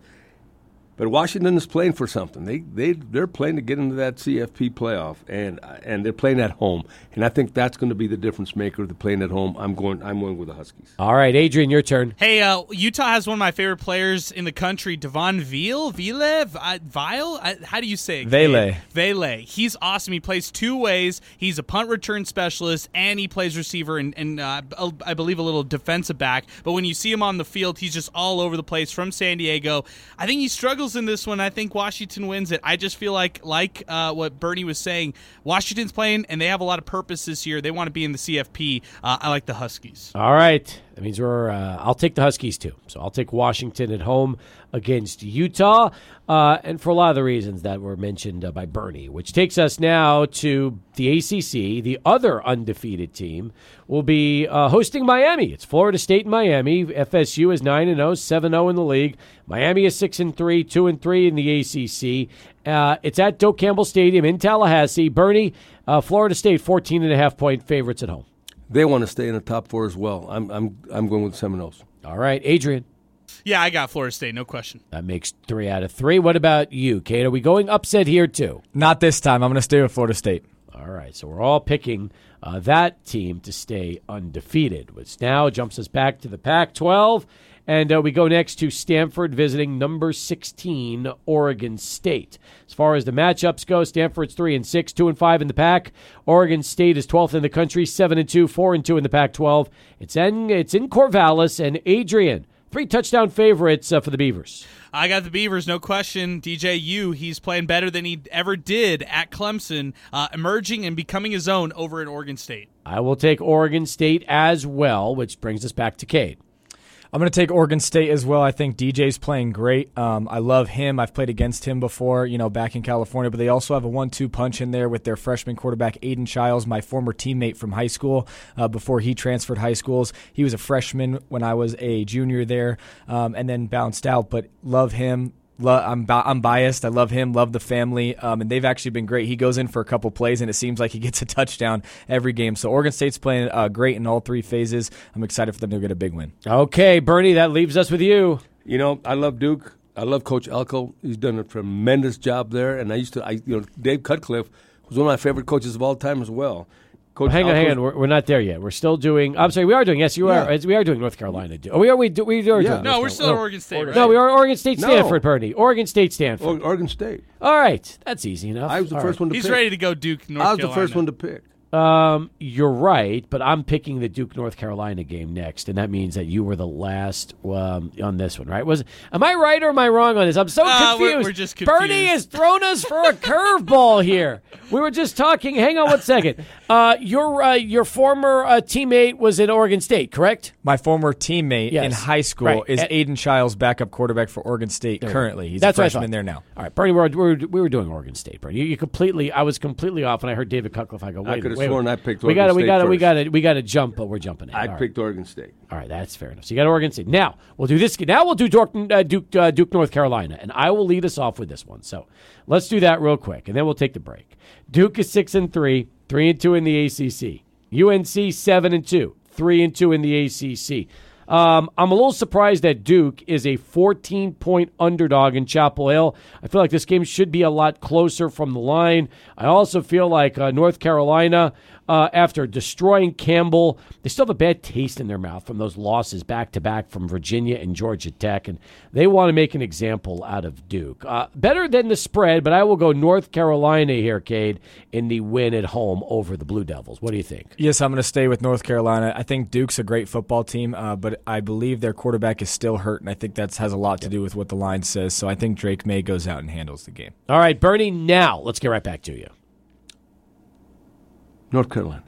But Washington is playing for something. They they they're playing to get into that CFP playoff, and and they're playing at home. And I think that's going to be the difference maker. They're playing at home. I'm going. I'm going with the Huskies. All right, Adrian, your turn. Hey, uh, Utah has one of my favorite players in the country, Devon Veal, Vile, uh, Vile. How do you say it? Vele. Vele. He's awesome. He plays two ways. He's a punt return specialist, and he plays receiver and, and uh, I believe a little defensive back. But when you see him on the field, he's just all over the place from San Diego. I think he struggles in this one. I think Washington wins it. I just feel like, like uh, what Bernie was saying, Washington's playing, and they have a lot of purpose this year. They want to be in the CFP. Uh, I like the Huskies. All right. That means we're. Uh, I'll take the Huskies too. So I'll take Washington at home against Utah, uh, and for a lot of the reasons that were mentioned uh, by Bernie. Which takes us now to the ACC. The other undefeated team will be uh, hosting Miami. It's Florida State and Miami. FSU is nine and 0, 7 0 in the league. Miami is six and three, two and three in the ACC. Uh, it's at Doak Campbell Stadium in Tallahassee. Bernie, uh, Florida State, 14 and a half point favorites at home. They want to stay in the top four as well. I'm I'm I'm going with Seminoles. All right, Adrian. Yeah, I got Florida State, no question. That makes three out of three. What about you, Cade? Are we going upset here too? Not this time. I'm going to stay with Florida State. All right, so we're all picking uh, that team to stay undefeated, which now jumps us back to the Pac 12. And uh, we go next to Stanford visiting number 16, Oregon State. As far as the matchups go, Stanford's 3 and 6, 2 and 5 in the Pac. Oregon State is 12th in the country, 7 and 2, 4 and 2 in the Pac 12. It's in, it's in Corvallis, and Adrian, three touchdown favorites uh, for the Beavers. I got the Beavers, no question. DJU, he's playing better than he ever did at Clemson, uh, emerging and becoming his own over at Oregon State. I will take Oregon State as well, which brings us back to Cade. I'm going to take Oregon State as well. I think DJ's playing great. Um, I love him. I've played against him before, you know, back in California. But they also have a one-two punch in there with their freshman quarterback Aidan Chiles, my former teammate from high school. Uh, before he transferred high schools, he was a freshman when I was a junior there, um, and then bounced out. But love him. Lo- I'm bi- I'm biased. I love him. Love the family, um, and they've actually been great. He goes in for a couple plays, and it seems like he <laughs> gets a touchdown every game. So Oregon State's playing uh, great in all three phases. I'm excited for them to get a big win. Okay, Bernie, that leaves us with you. You know, I love Duke. I love Coach Elko. He's done a tremendous job there. And I used to, I you know, Dave Cutcliffe was one of my favorite coaches of all time as well. Coach hang on, hang on. We're, we're not there yet. We're still doing. I'm sorry, we are doing. Yes, you are. We are doing North Carolina. Oh, we are. We do. We are Yeah. doing. No, North we're still Carolina. at oh. Oregon State, right? No, we are Oregon State, No. Stanford, Bernie. Oregon State, Stanford. Oregon State. All right, that's easy enough. I was the All first right. one to He's pick. ready to go Duke, North I was Carolina. the first one to pick. Um, you're right, but I'm picking the Duke North Carolina game next, and that means that you were the last um, on this one, right? Was am I right or am I wrong on this? I'm so Uh, we're- confused. we're just confused. Bernie has thrown us for a curveball here. We were just talking. Hang on one second. Uh, your uh, your former uh, teammate was at Oregon State, correct? My former teammate Yes. in high school Right. is At- Aidan Chiles, backup quarterback for Oregon State currently. He's That's a I freshman thought. there now. All right, Bernie, we were, we were, doing Oregon State, Bernie. You, you completely, I was completely off, and I heard David Cutcliffe. I go, wait, could've wait, sworn wait. I picked We got Oregon we State got to, we got to, we got to jump, but we're jumping. I All right. picked Oregon State. All right, that's fair enough. So you got Oregon State. Now we'll do this. Now we'll do Duke, uh, Duke, uh, Duke, North Carolina, and I will lead us off with this one. So let's do that real quick, and then we'll take the break. Duke is six and three, three and two in the ACC. UNC seven and two, three and two in the ACC. Um, I'm a little surprised that Duke is a 14 point underdog in Chapel Hill. I feel like this game should be a lot closer from the line. I also feel like uh, North Carolina uh, after destroying Campbell. They still have a bad taste in their mouth from those losses back to back from Virginia and Georgia Tech, and they want to make an example out of Duke. Uh, better than the spread, but I will go North Carolina here, Cade, in the win at home over the Blue Devils. What do you think? Yes, I'm going to stay with North Carolina. I think Duke's a great football team, uh, but I believe their quarterback is still hurt, and I think that has a lot to do with what the line says. So I think Drake Maye goes out and handles the game. All right, Bernie, now let's get right back to you. North Carolina.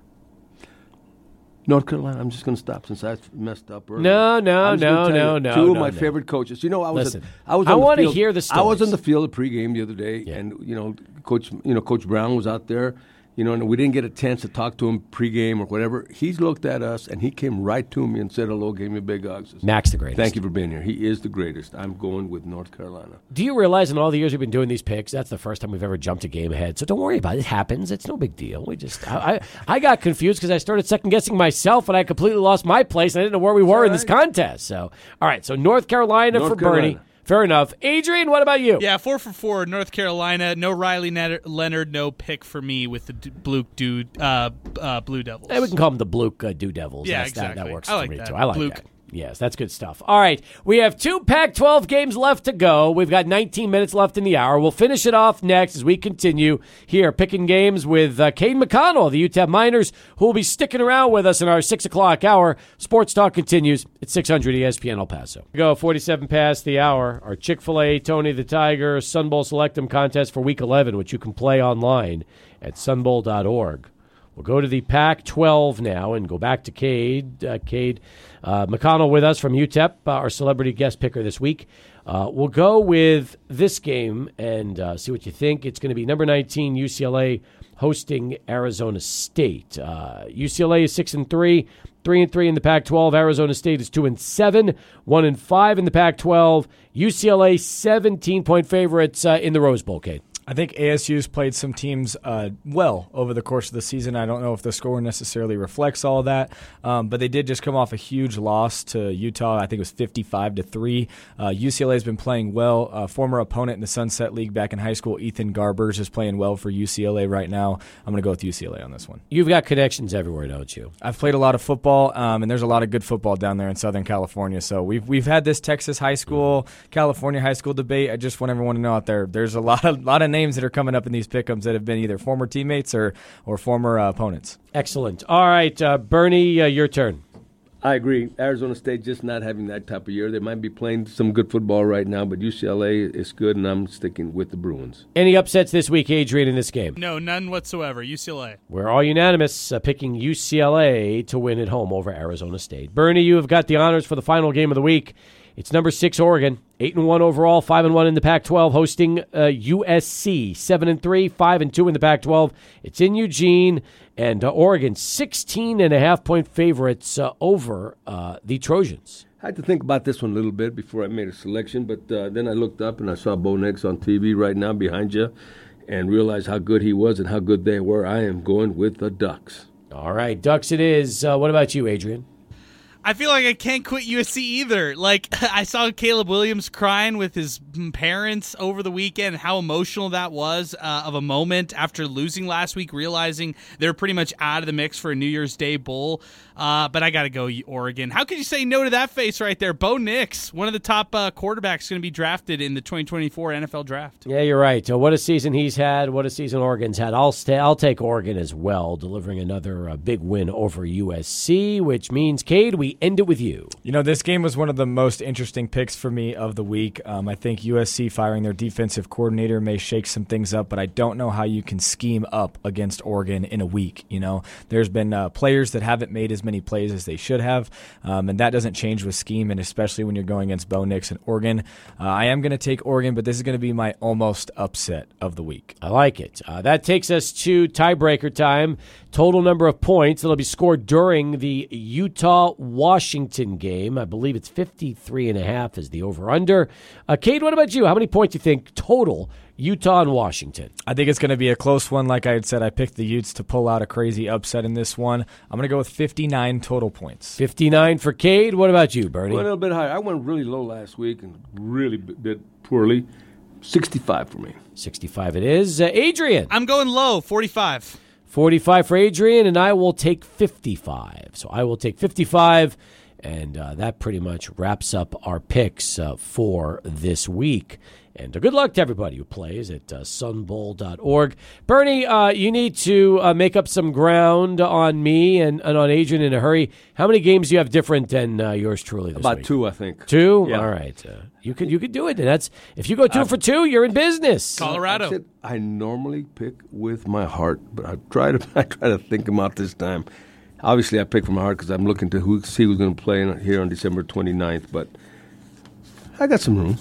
North Carolina. I'm just going to stop since I messed up earlier. No, no, I'm just gonna no, no, no, Two no, of my no. favorite coaches. You know, I was. Listen, at, I was. I on the wanna field- hear the I was on the field at pregame the other day, Yeah. and you know, Coach. You know, Coach Brown was out there. You know, and we didn't get a chance to talk to him pregame or whatever. He looked at us and he came right to me and said hello, gave me a big hug. Mack's the greatest. Thank you for being here. He is the greatest. I'm going with North Carolina. Do you realize in all the years we've been doing these picks, that's the first time we've ever jumped a game ahead. So don't worry about it. It happens. It's no big deal. We just, I, I, I got confused because I started second guessing myself and I completely lost my place. And I didn't know where we were in this contest. So, all right. So North Carolina North for Bernie. Fair enough. Adrian, what about you? Yeah, four for four. North Carolina. No Riley Leonard. No pick for me with the Blue Dude uh, uh, Blue Devils. Hey, we can call them the Blue uh, Dew Devils. Yeah, That's, that, that exactly. works I like for me that. too. I like Bluke. that. Yes, that's good stuff. All right, we have two Pac-12 games left to go. We've got 19 minutes left in the hour. We'll finish it off next as we continue here picking games with uh, Cade McConnell, the UTEP Miners, who will be sticking around with us in our six o'clock hour. Sports Talk continues at 600 ESPN El Paso. We go 47 past the hour. Our Chick-fil-A Tony the Tiger Sun Bowl Selectum contest for Week 11, which you can play online at sunbowl.org. We'll go to the Pac 12 now and go back to Cade. Uh, Cade uh, McConnell with us from UTEP, uh, our celebrity guest picker this week. Uh, we'll go with this game and uh, see what you think. It's going to be number 19 UCLA hosting Arizona State. Uh, UCLA is six and three, three and three in the Pac-12. Arizona State is two and seven, one and five in the Pac-12. UCLA 17 point favorites uh, in the Rose Bowl. Cade. I think ASU's played some teams uh, well over the course of the season. I don't know if the score necessarily reflects all that, um, but they did just come off a huge loss to Utah. I think it was fifty-five to three. Uh, UCLA has been playing well. Uh, former opponent in the Sunset League back in high school, Ethan Garbers, is playing well for UCLA right now. I'm going to go with UCLA on this one. You've got connections everywhere, don't you? I've played a lot of football, um, and there's a lot of good football down there in Southern California. So we've we've had this Texas high school, California high school debate. I just want everyone to know out there, there's a lot of lot of names that are coming up in these pickums that have been either former teammates or or former uh, opponents. Excellent. All right, uh, Bernie, uh, your turn. I agree. Arizona State just not having that type of year. They might be playing some good football right now, but UCLA is good, and I'm sticking with the Bruins. Any upsets this week, Adrian, in this game? No, none whatsoever. UCLA. We're all unanimous uh, picking UCLA to win at home over Arizona State. Bernie, you have got the honors for the final game of the week. It's number six Oregon, eight and one overall, five and one in the Pac-12, hosting uh, USC, seven and three, five and two in the Pac-12. It's in Eugene, and uh, Oregon, 16 and a half point favorites uh, over uh, the Trojans. I had to think about this one a little bit before I made a selection, but uh, then I looked up and I saw Bo Nix on TV right now behind you, and realized how good he was and how good they were. I am going with the Ducks. All right, Ducks it is. Uh, what about you, Adrian? I feel like I can't quit USC either. Like <laughs> I saw Caleb Williams crying with his parents over the weekend. How emotional that was uh, of a moment after losing last week, realizing they're pretty much out of the mix for a New Year's Day bowl. Uh, but I got to go Oregon. How could you say no to that face right there? Bo Nix, one of the top uh, quarterbacks, going to be drafted in the 2024 NFL Draft. Yeah, you're right. Uh, what a season he's had. What a season Oregon's had. I'll stay. I'll take Oregon as well, delivering another uh, big win over USC, which means Cade, we end it with you. You know, this game was one of the most interesting picks for me of the week. Um, I think USC firing their defensive coordinator may shake some things up, but I don't know how you can scheme up against Oregon in a week. You know, there's been uh, players that haven't made as many plays as they should have, um, and that doesn't change with scheme, and especially when you're going against Bo Nix and Oregon. Uh, I am going to take Oregon, but this is going to be my almost upset of the week. I like it. Uh, that takes us to tiebreaker time. total number of points that'll be scored during the Utah Washington game. I believe it's 53 and a half is the over under. Uh, Cade, what about you? How many points do you think total Utah and Washington? I think it's going to be a close one. Like I had said, I picked the Utes to pull out a crazy upset in this one. I'm going to go with 59 total points. 59 for Cade. What about you, Bernie? Went a little bit higher. I went really low last week and really did poorly. 65 for me. 65 it is. Uh, Adrian. I'm going low, 45. 45 for Adrian, and I will take 55. So I will take 55, and uh, that pretty much wraps up our picks uh, for this week. And uh, good luck to everybody who plays at uh, sunbowl.org. Bernie, uh, you need to uh, make up some ground on me and, and on Adrian in a hurry. How many games do you have different than uh, yours truly this About week? two, I think. Two? Yeah. All right. Uh, you can you can do it. And that's if you go two for two, you're in business. Colorado. That's it. I normally pick with my heart, but I try to <laughs> I try to think them out this time. Obviously, I pick from my heart because I'm looking to who, see who's going to play in, here on December 29th. But I got some room.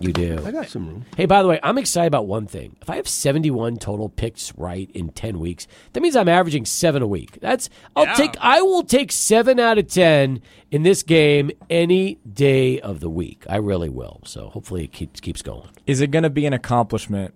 You do. I got some room. Hey, by the way, I'm excited about one thing. If I have 71 total picks right in 10 weeks, that means I'm averaging seven a week. That's I'll Yeah. take. I will take seven out of 10 in this game any day of the week. I really will. So hopefully it keeps keeps going. Is it going to be an accomplishment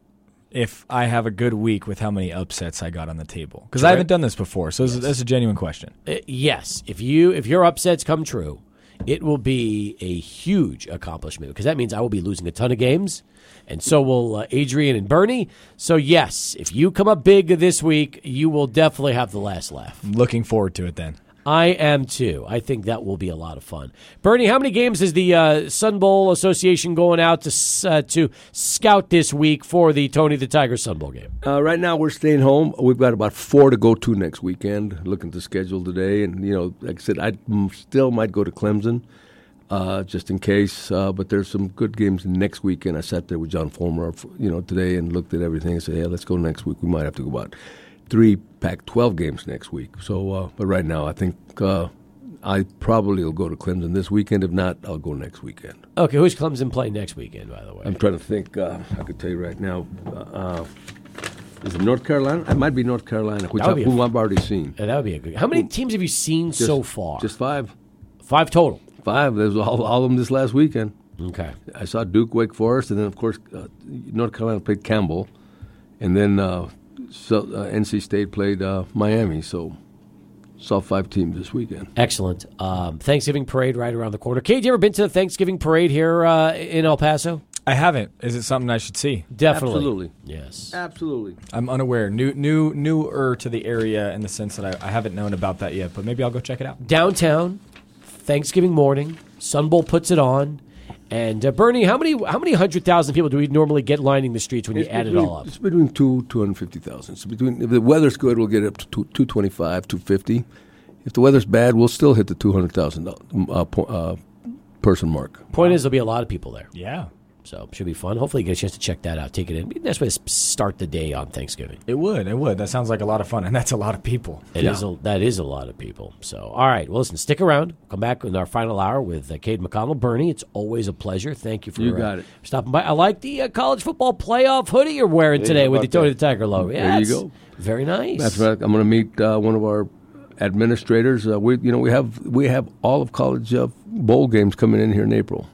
if I have a good week with how many upsets I got on the table? Because I haven't done this before, so it's- that's a genuine question. Uh, yes, if you if your upsets come true, it will be a huge accomplishment because that means I will be losing a ton of games, and so will uh, Adrian and Bernie. So yes, if you come up big this week, you will definitely have the last laugh. Looking forward to it then. I am too. I think that will be a lot of fun. Bernie, how many games is the uh, Sun Bowl Association going out to uh, to scout this week for the Tony the Tiger Sun Bowl game? Uh, right now, we're staying home. We've got about four to go to next weekend. Looking at the schedule today, and you know, like I said, I still might go to Clemson, uh, just in case. Uh, but there's some good games next weekend. I sat there with John Fulmer, you know, today and looked at everything and said, "Hey, let's go next week. We might have to go about three Pac-12 games next week." So, uh, but right now, I think uh, I probably will go to Clemson this weekend. If not, I'll go next weekend. Okay, who's Clemson playing next weekend? By the way, I'm trying to think. Uh, I could tell you right now. Uh, is it North Carolina? It might be North Carolina, which I, would be a who I've already seen. Uh, that would be a good. How many teams have you seen Just- so far? Just five. five total. Five. There's all, all of them this last weekend. Okay. I saw Duke, Wake Forest, and then of course uh, North Carolina played Campbell, and then uh, so, uh, NC State played uh, Miami. So saw five teams this weekend. Excellent. Um, Thanksgiving parade right around the corner. Cade, you ever been to the Thanksgiving parade here uh, in El Paso? I haven't. Is it something I should see? Definitely. Absolutely. Yes. Absolutely. I'm unaware. New, new, newer to the area in the sense that I, I haven't known about that yet. But maybe I'll go check it out. Downtown, Thanksgiving morning, Sun Bowl puts it on. And uh, Bernie, how many how many hundred thousand people do we normally get lining the streets when you It's add it all up? It's between two two hundred fifty thousand. It's between if the weather's good, we'll get up to two, two twenty five, two fifty. If the weather's bad, we'll still hit the two hundred thousand uh, po- uh, person mark. Point is, there'll be a lot of people there, Yeah. So should be fun. Hopefully, you get a chance to check that out. Take it in. Be a nice way to start the day on Thanksgiving. It would. It would. That sounds like a lot of fun, and that's a lot of people. It is a, that is a lot of people. So, all right. Well, listen, stick around. Come back in our final hour with uh, Cade McConnell. Bernie, it's always a pleasure. Thank you for You uh, got it. stopping by. I like the uh, college football playoff hoodie you're wearing today how with the Tony that? the Tiger logo. Yeah, There you go. Very nice. That's right. I'm going to meet uh, one of our administrators. Uh, we, you know, we have we have all of college uh, bowl games coming in here in April.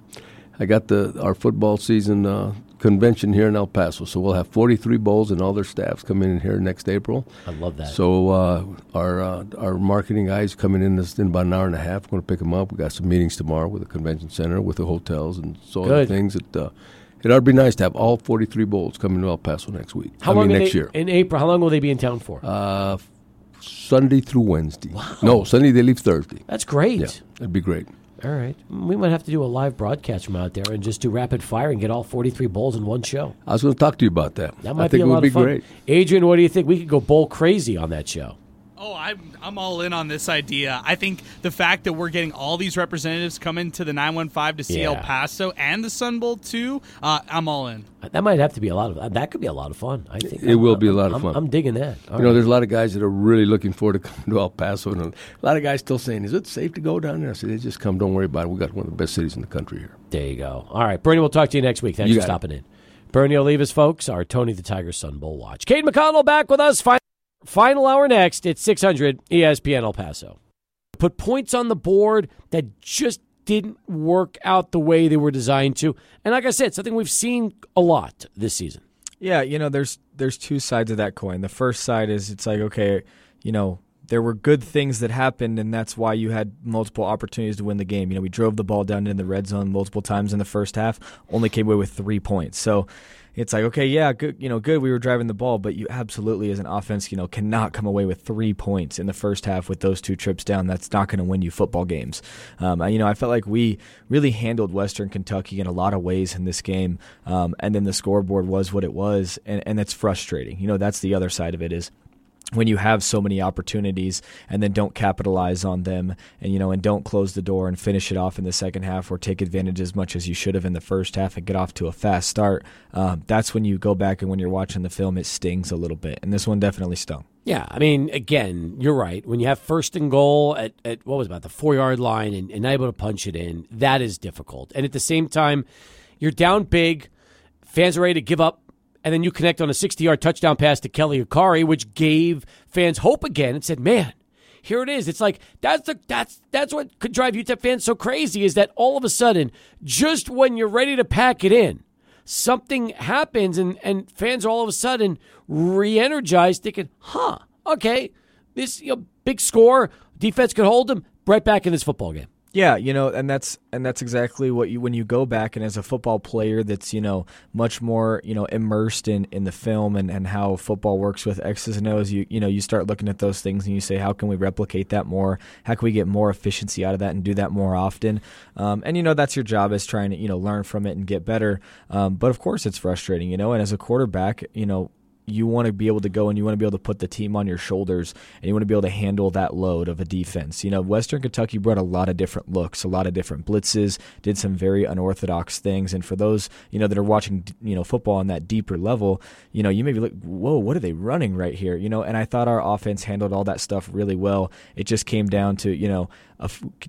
I got the our football season uh, convention here in El Paso, so we'll have 43 bowls and all their staffs coming in here next April. I love that. So uh, our uh, our marketing guys coming in this in about an hour and a half. We're going to pick them up. We got some meetings tomorrow with the convention center, with the hotels, and so other things. That uh, It'd be nice to have all 43 bowls coming to El Paso next week. how I long mean next year. in April? How long will they be in town for? Uh, Sunday through Wednesday. Wow. No, Sunday they leave Thursday. That's great. Yeah, that'd be great. All right. We might have to do a live broadcast from out there and just do rapid fire and get all 43 bowls in one show. I was going to talk to you about that. That might I think be a it would be of fun. great. Adrian, what do you think? We could go bowl crazy on that show. Oh, I'm I'm all in on this idea. I think the fact that we're getting all these representatives coming to the 915 to see El Paso and the Sun Bowl too, uh, I'm all in. That might have to be a lot of that could be a lot of fun. I think It will be a lot of I'm- fun. I'm digging that. All You know, right. there's a lot of guys that are really looking forward to coming to El Paso, and a lot of guys still saying, "Is it safe to go down there?" I said, "They just come. Don't worry about it. We got one of the best cities in the country here." There you go. All right, Bernie, we'll talk to you next week. Thanks You for got it. stopping in. Bernie Olivas, folks, our Tony the Tiger Sun Bowl watch. Cade McConnell back with us. Final Final hour next at 600 ESPN El Paso. Put points on the board that just didn't work out the way they were designed to. And like I said, something we've seen a lot this season. Yeah, you know, there's there's two sides of that coin. The first side is it's like, okay, you know, there were good things that happened, and that's why you had multiple opportunities to win the game. You know, we drove the ball down in the red zone multiple times in the first half, only came away with three points. So it's like, okay, yeah, good, you know, good. We were driving the ball, but you absolutely, as an offense, you know, cannot come away with three points in the first half with those two trips down. That's not going to win you football games. Um, you know, I felt like we really handled Western Kentucky in a lot of ways in this game, um, and then the scoreboard was what it was, and, and that's frustrating. You know, that's the other side of it is when you have so many opportunities and then don't capitalize on them and you know and don't close the door and finish it off in the second half or take advantage as much as you should have in the first half and get off to a fast start um, that's when you go back and when you're watching the film it stings a little bit and this one definitely stung yeah, I mean, again, you're right. When you have first and goal at, at what was about the four yard line and, and not able to punch it in, that is difficult. And at the same time, you're down big. Fans are ready to give up and then you connect on a 60 yard touchdown pass to Kelly Akharaiyi, which gave fans hope again and said, man, here it is. It's like that's the that's that's what could drive UTEP fans so crazy is that all of a sudden, just when you're ready to pack it in, something happens and, and fans are all of a sudden re-energized, thinking, huh, okay, this you know, big score, defense could hold them right back in this football game. Yeah, you know, and that's and that's exactly what you when you go back and as a football player that's, you know, much more, you know, immersed in, in the film and, and how football works with X's and O's, you you know, you start looking at those things and you say, How can we replicate that more? How can we get more efficiency out of that and do that more often? Um, and you know, that's your job is trying to, you know, learn from it and get better. Um, but of course it's frustrating, you know, and as a quarterback, you know, you want to be able to go and you want to be able to put the team on your shoulders and you want to be able to handle that load of a defense. You know, Western Kentucky brought a lot of different looks, a lot of different blitzes, did some very unorthodox things. And for those, you know, that are watching, you know, football on that deeper level, you know, you may be like, whoa, what are they running right here? You know, and I thought our offense handled all that stuff really well. It just came down to, you know,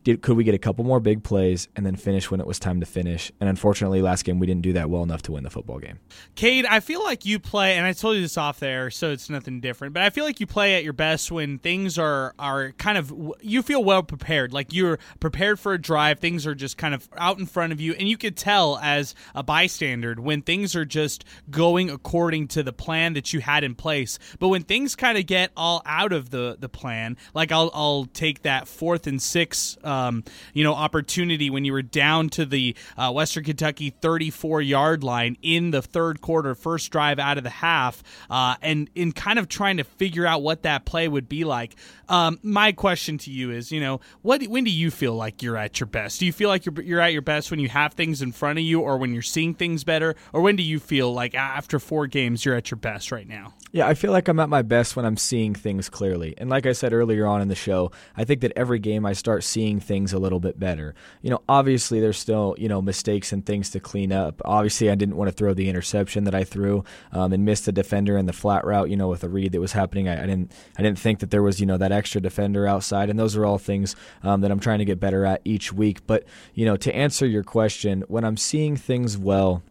did, could we get a couple more big plays and then finish when it was time to finish? And unfortunately, last game we didn't do that well enough to win the football game. Cade, I feel like you play, and I told you this off there, so it's nothing different. But I feel like you play at your best when things are are kind of you feel well prepared, like you're prepared for a drive. Things are just kind of out in front of you, and you could tell as a bystander when things are just going according to the plan that you had in place. But when things kind of get all out of the the plan, like I'll I'll take that fourth and six six, um, you know, opportunity when you were down to the uh, Western Kentucky 34 yard line in the third quarter, first drive out of the half, uh, and in kind of trying to figure out what that play would be like. Um, my question to you is, you know, what when do you feel like you're at your best? Do you feel like you're you're at your best when you have things in front of you, or when you're seeing things better, or when do you feel like after four games you're at your best right now? Yeah, I feel like I'm at my best when I'm seeing things clearly. And like I said earlier on in the show, I think that every game I start seeing things a little bit better. You know, obviously there's still, you know, mistakes and things to clean up. Obviously, I didn't want to throw the interception that I threw um, and missed the defender in the flat route, you know, with a read that was happening. I, I, didn't I didn't think that there was, you know, that extra defender outside. And those are all things um, that I'm trying to get better at each week. But, you know, to answer your question, when I'm seeing things well,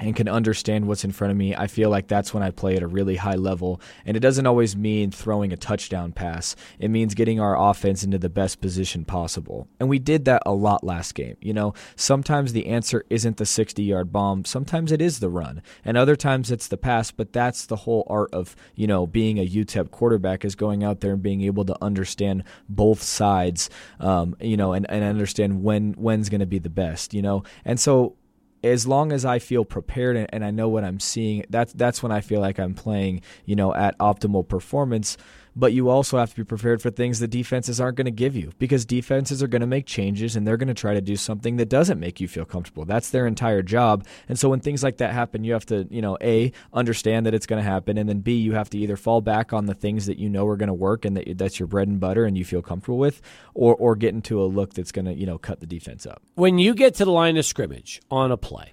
and can understand what's in front of me, I feel like that's when I play at a really high level. And it doesn't always mean throwing a touchdown pass, it means getting our offense into the best position possible. And we did that a lot last game. You know, sometimes the answer isn't the 60 yard bomb, sometimes it is the run, and other times it's the pass. But that's the whole art of, you know, being a UTEP quarterback is going out there and being able to understand both sides, um, you know, and, and understand when when's going to be the best, you know. And so as long as I feel prepared and, and, I know what I'm seeing, that's that's when I feel like I'm playing, you know, at optimal performance but you also have to be prepared for things that defenses aren't going to give you because defenses are going to make changes and they're going to try to do something that doesn't make you feel comfortable. That's their entire job. And so when things like that happen, you have to, you know, A, understand that it's going to happen and then B, you have to either fall back on the things that you know are going to work and that that's your bread and butter and you feel comfortable with or or get into a look that's going to, you know, cut the defense up. When you get to the line of scrimmage on a play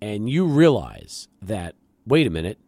and you realize that wait a minute,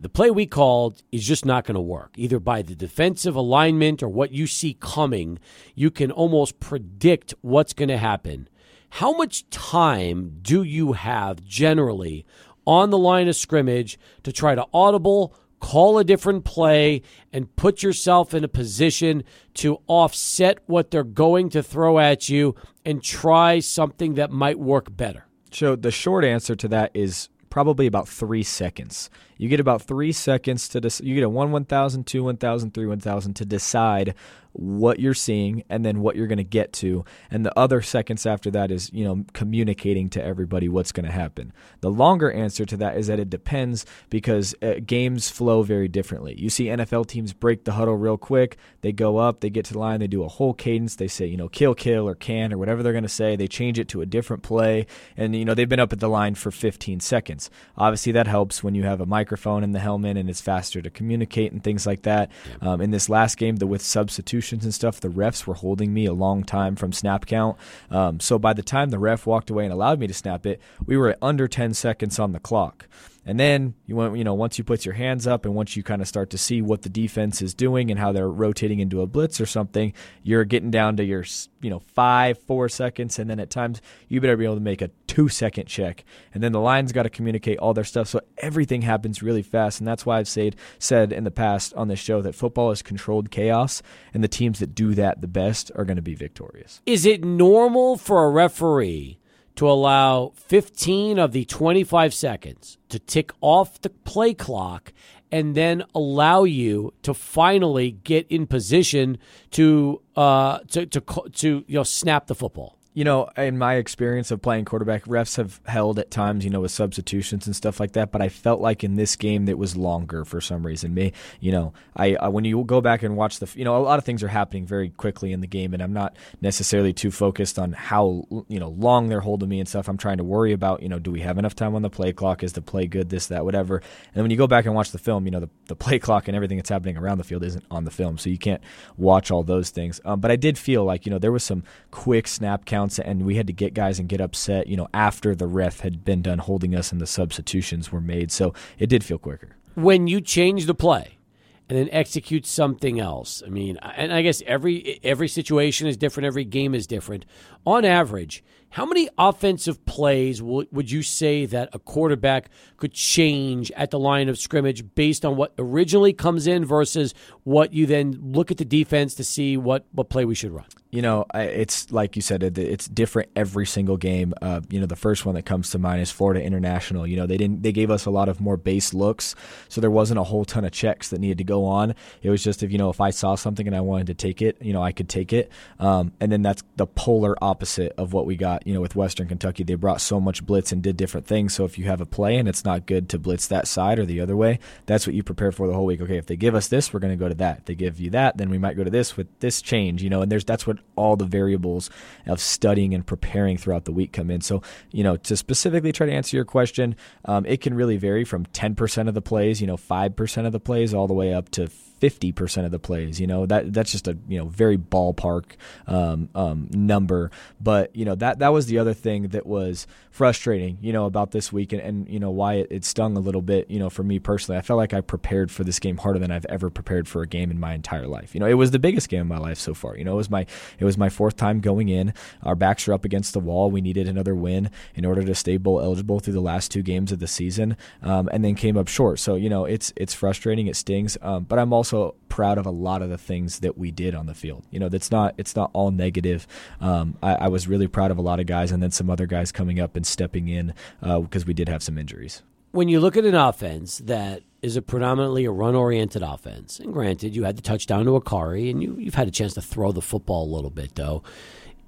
the play we called is just not going to work, either by the defensive alignment or what you see coming. You can almost predict what's going to happen. How much time do you have generally on the line of scrimmage to try to audible, call a different play, and put yourself in a position to offset what they're going to throw at you and try something that might work better? So the short answer to that is probably about three seconds. You get about three seconds to dis- you get a one one thousand, two one thousand, three one thousand to decide what you're seeing and then what you're going to get to. And the other seconds after that is you know communicating to everybody what's going to happen. The longer answer to that is that it depends because uh, games flow very differently. You see nfl teams break the huddle real quick. They go up they get to the line they do a whole cadence. They say you know kill kill or can or whatever they're going to say. They change it to a different play. And you know they've been up at the line for 15 seconds. Obviously that helps when you have a microphone in the helmet and it's faster to communicate and things like that. Um, in this last game the with substitution substitutions and stuff, the refs were holding me a long time from snap count. Um, so by the time the ref walked away and allowed me to snap it, we were at under 10 seconds on the clock. And then you want you know once you put your hands up and once you kind of start to see what the defense is doing and how they're rotating into a blitz or something, you're getting down to your you know five four seconds, and then at times you better be able to make a two second check, and then the line's got to communicate all their stuff, so everything happens really fast, and that's why I've said said in the past on this show that football is controlled chaos, and the teams that do that the best are going to be victorious. Is it normal for a referee? To allow 15 of the 25 seconds to tick off the play clock and then allow you to finally get in position to uh, to to to you know snap the football you know, in my experience of playing quarterback, refs have held at times, you know, with substitutions and stuff like that. But I felt like in this game that was longer for some reason. Me, you know, I, I when you go back and watch the, you know, a lot of things are happening very quickly in the game, and I'm not necessarily too focused on how you know long they're holding me and stuff. I'm trying to worry about, you know, do we have enough time on the play clock? Is the play good? This, that, whatever. And when you go back and watch the film, you know, the, the play clock and everything that's happening around the field isn't on the film, so you can't watch all those things. Um, but I did feel like, you know, there was some quick snap count counts, and we had to get guys and get upset, you know, after the ref had been done holding us and the substitutions were made. So it did feel quicker. When you change the play and then execute something else, I mean, and I guess every every situation is different, every game is different. On average, how many offensive plays would you say that a quarterback could change at the line of scrimmage based on what originally comes in versus what you then look at the defense to see what, what play we should run? you know, it's like you said, it's different every single game. Uh, you know, the first one that comes to mind is Florida International. You know, they didn't they gave us a lot of more base looks, so there wasn't a whole ton of checks that needed to go on. It was just if you know if I saw something and I wanted to take it, you know, I could take it. Um, and then that's the polar opposite of what we got. You know, with Western Kentucky, they brought so much blitz and did different things. So if you have a play and it's not good to blitz that side or the other way, that's what you prepare for the whole week. Okay, if they give us this, we're going to go to that. If they give you that, then we might go to this with this change. You know, and there's that's what all the variables of studying and preparing throughout the week come in. So, you know, to specifically try to answer your question, um, it can really vary from 10% of the plays, you know, 5% of the plays, all the way up to 50% of the plays. You know, that that's just a, you know, very ballpark um, um, number. But, you know, that, that was the other thing that was frustrating, you know, about this week and, and you know, why it, it stung a little bit, you know, for me personally. I felt like I prepared for this game harder than I've ever prepared for a game in my entire life. You know, it was the biggest game of my life so far. You know, it was my it was my fourth time going in. Our backs are up against the wall. We needed another win in order to stay bowl eligible through the last two games of the season, um, and then came up short. So you know, it's it's frustrating. It stings. Um, but I'm also also proud of a lot of the things that we did on the field. You know, that's not it's not all negative. Um, I, I, was really proud of a lot of guys, and then some other guys coming up and stepping in because uh, we did have some injuries. When you look at an offense that is a predominantly a run-oriented offense, and granted, you had the touchdown to Akharaiyi, and you, you've had a chance to throw the football a little bit, though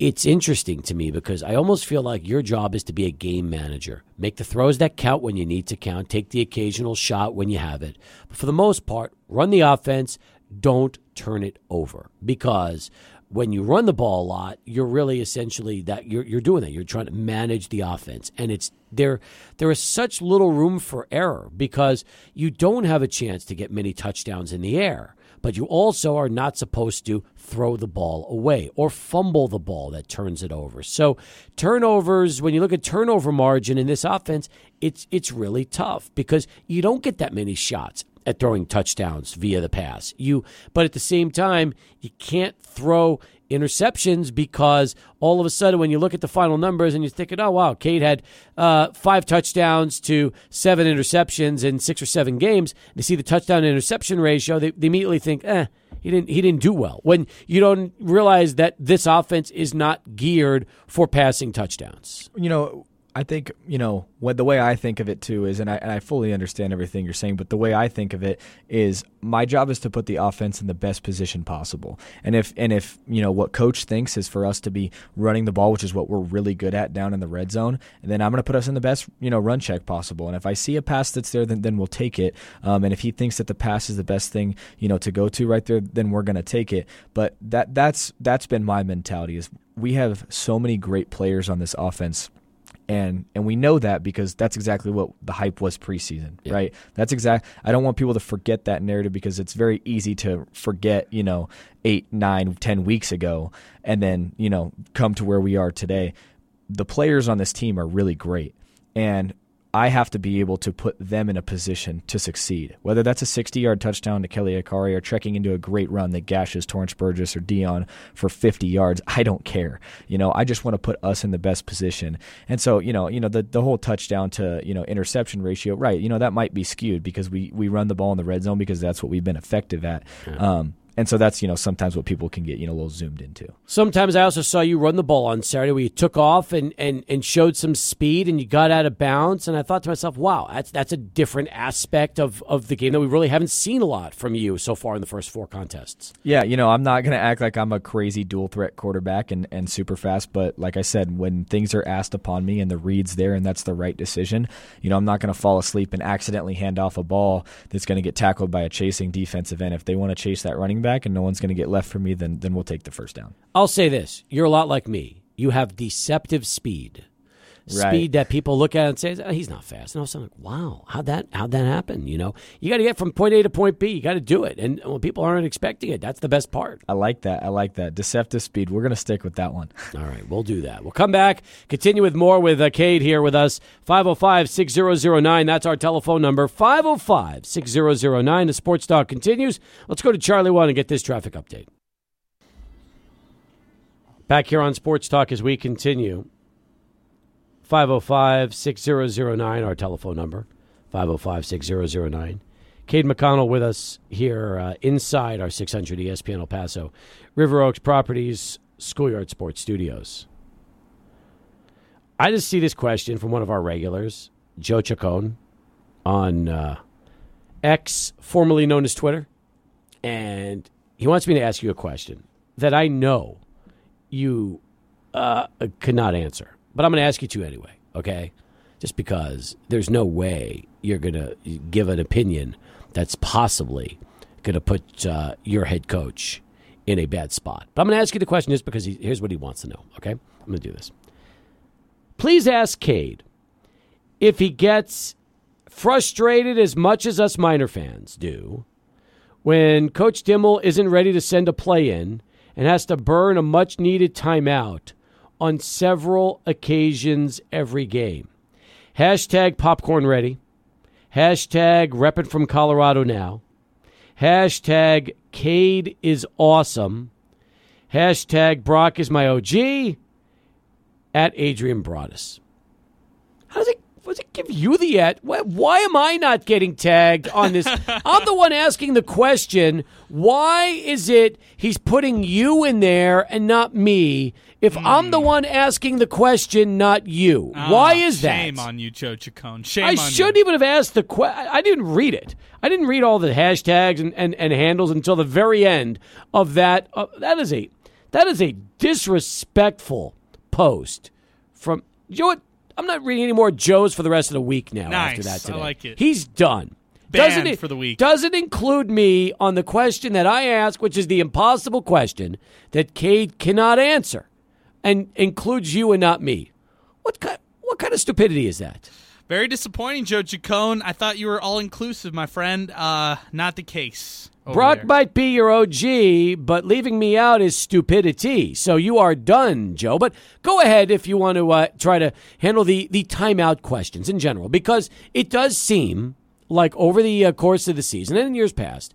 it's interesting to me because I almost feel like your job is to be a game manager. Make the throws that count when you need to count, take the occasional shot when you have it. But for the most part, run the offense, don't turn it over because when you run the ball a lot, you're really essentially that you're you're doing that. You're trying to manage the offense, and it's there. There is such little room for error because you don't have a chance to get many touchdowns in the air but you also are not supposed to throw the ball away or fumble the ball that turns it over. So turnovers, when you look at turnover margin in this offense, it's it's really tough because you don't get that many shots at throwing touchdowns via the pass. You but at the same time, you can't throw interceptions because all of a sudden, when you look at the final numbers and you're thinking, oh, wow, Cade had uh, five touchdowns to seven interceptions in six or seven games, and you see the touchdown interception ratio, they, they immediately think, eh, he didn't he didn't do well. When you don't realize that this offense is not geared for passing touchdowns. You know, I think you know what the way I think of it too is, and I, and I fully understand everything you're saying, but the way I think of it is my job is to put the offense in the best position possible. And if and if you know what coach thinks is for us to be running the ball, which is what we're really good at down in the red zone, then I'm going to put us in the best you know run check possible. And if I see a pass that's there, then then we'll take it. Um, and if he thinks that the pass is the best thing you know to go to right there, then we're going to take it. But that that's that's been my mentality is we have so many great players on this offense and and we know that because that's exactly what the hype was preseason, yeah. right? That's exact. I don't want people to forget that narrative because it's very easy to forget, you know, eight, nine, ten weeks ago, and then you know come to where we are today. The players on this team are really great, and I have to be able to put them in a position to succeed. Whether that's a 60 yard touchdown to Kelly Akharaiyi or trekking into a great run that gashes Torrance Burgess or Dion for 50 yards, I don't care. You know, I just want to put us in the best position. And so, you know, you know, the, the whole touchdown to, you know, interception ratio, right, you know, that might be skewed because we, we run the ball in the red zone because that's what we've been effective at. Yeah. Um, and so that's you know sometimes what people can get you know a little zoomed into. Sometimes I also saw you run the ball on Saturday where you took off and, and, and showed some speed and you got out of bounds and I thought to myself, wow, that's that's a different aspect of, of the game that we really haven't seen a lot from you so far in the first four contests. Yeah, you know I'm not going to act like I'm a crazy dual threat quarterback and, and super fast, but like I said, when things are asked upon me and the reads there and that's the right decision, you know I'm not going to fall asleep and accidentally hand off a ball that's going to get tackled by a chasing defensive end if they want to chase that running back and no one's going to get left for me, then then we'll take the first down. I'll say this: you're a lot like me. You have deceptive speed. Right. Speed that people look at and say, oh, "He's not fast," and all of a sudden, like, "Wow, how'd that how'd that happen?" You know, you got to get from point A to point B. You got to do it, and when people aren't expecting it, that's the best part. I like that. I like that deceptive speed. We're gonna stick with that one. All right, we'll do that. We'll come back, continue with more with uh, Cade here with us. 505-6009. That's our telephone number. 505-6009. The sports talk continues. Let's go to Charlie One and get this traffic update. Back here on Sports Talk as we continue. 505 6009, our telephone number. 505 6009. Cade McConnell with us here uh, inside our 600 ESPN El Paso River Oaks Properties Schoolyard Sports Studios. I just see this question from one of our regulars, Joe Chacon, on uh, X, formerly known as Twitter. And he wants me to ask you a question that I know you uh, could not answer but I'm going to ask you to anyway, okay? Just because there's no way you're going to give an opinion that's possibly going to put uh, your head coach in a bad spot. But I'm going to ask you the question just because he, here's what he wants to know, okay? I'm going to do this. Please ask Cade if he gets frustrated as much as us Miner fans do when Coach Dimel isn't ready to send a play in and has to burn a much needed timeout on several occasions every game. Hashtag popcorn ready. Hashtag repping from Colorado now. Hashtag Cade is awesome. Hashtag Brock is my OG. At Adrian Broadus. How does it does it give you the at? Why am I not getting tagged on this? <laughs> I'm the one asking the question. Why is it he's putting you in there and not me? If mm. I'm the hmm. one asking the question, not you, why is shame that? Shame on you, Joe Chacon. Shame I shouldn't you. even have asked the question. I didn't read it. I didn't read all the hashtags and, and, and handles until the very end of that. Uh, that is a that is a disrespectful post from. You know what? I'm not reading any more Joes for the rest of the week now. Nice. After that, today. I like it. He's done. Banned doesn't it, for the week. Doesn't include me on the question that I ask, which is the impossible question that Cade cannot answer, and includes you and not me. What kind? What kind of stupidity is that? Very disappointing, Joe Chacon. I thought you were all inclusive, my friend. Uh, not the case. Brock there. might be your OG, but leaving me out is stupidity. So you are done, Joe. But go ahead if you want to uh, try to handle the, the timeout questions in general, because it does seem like over the uh, course of the season and in years past,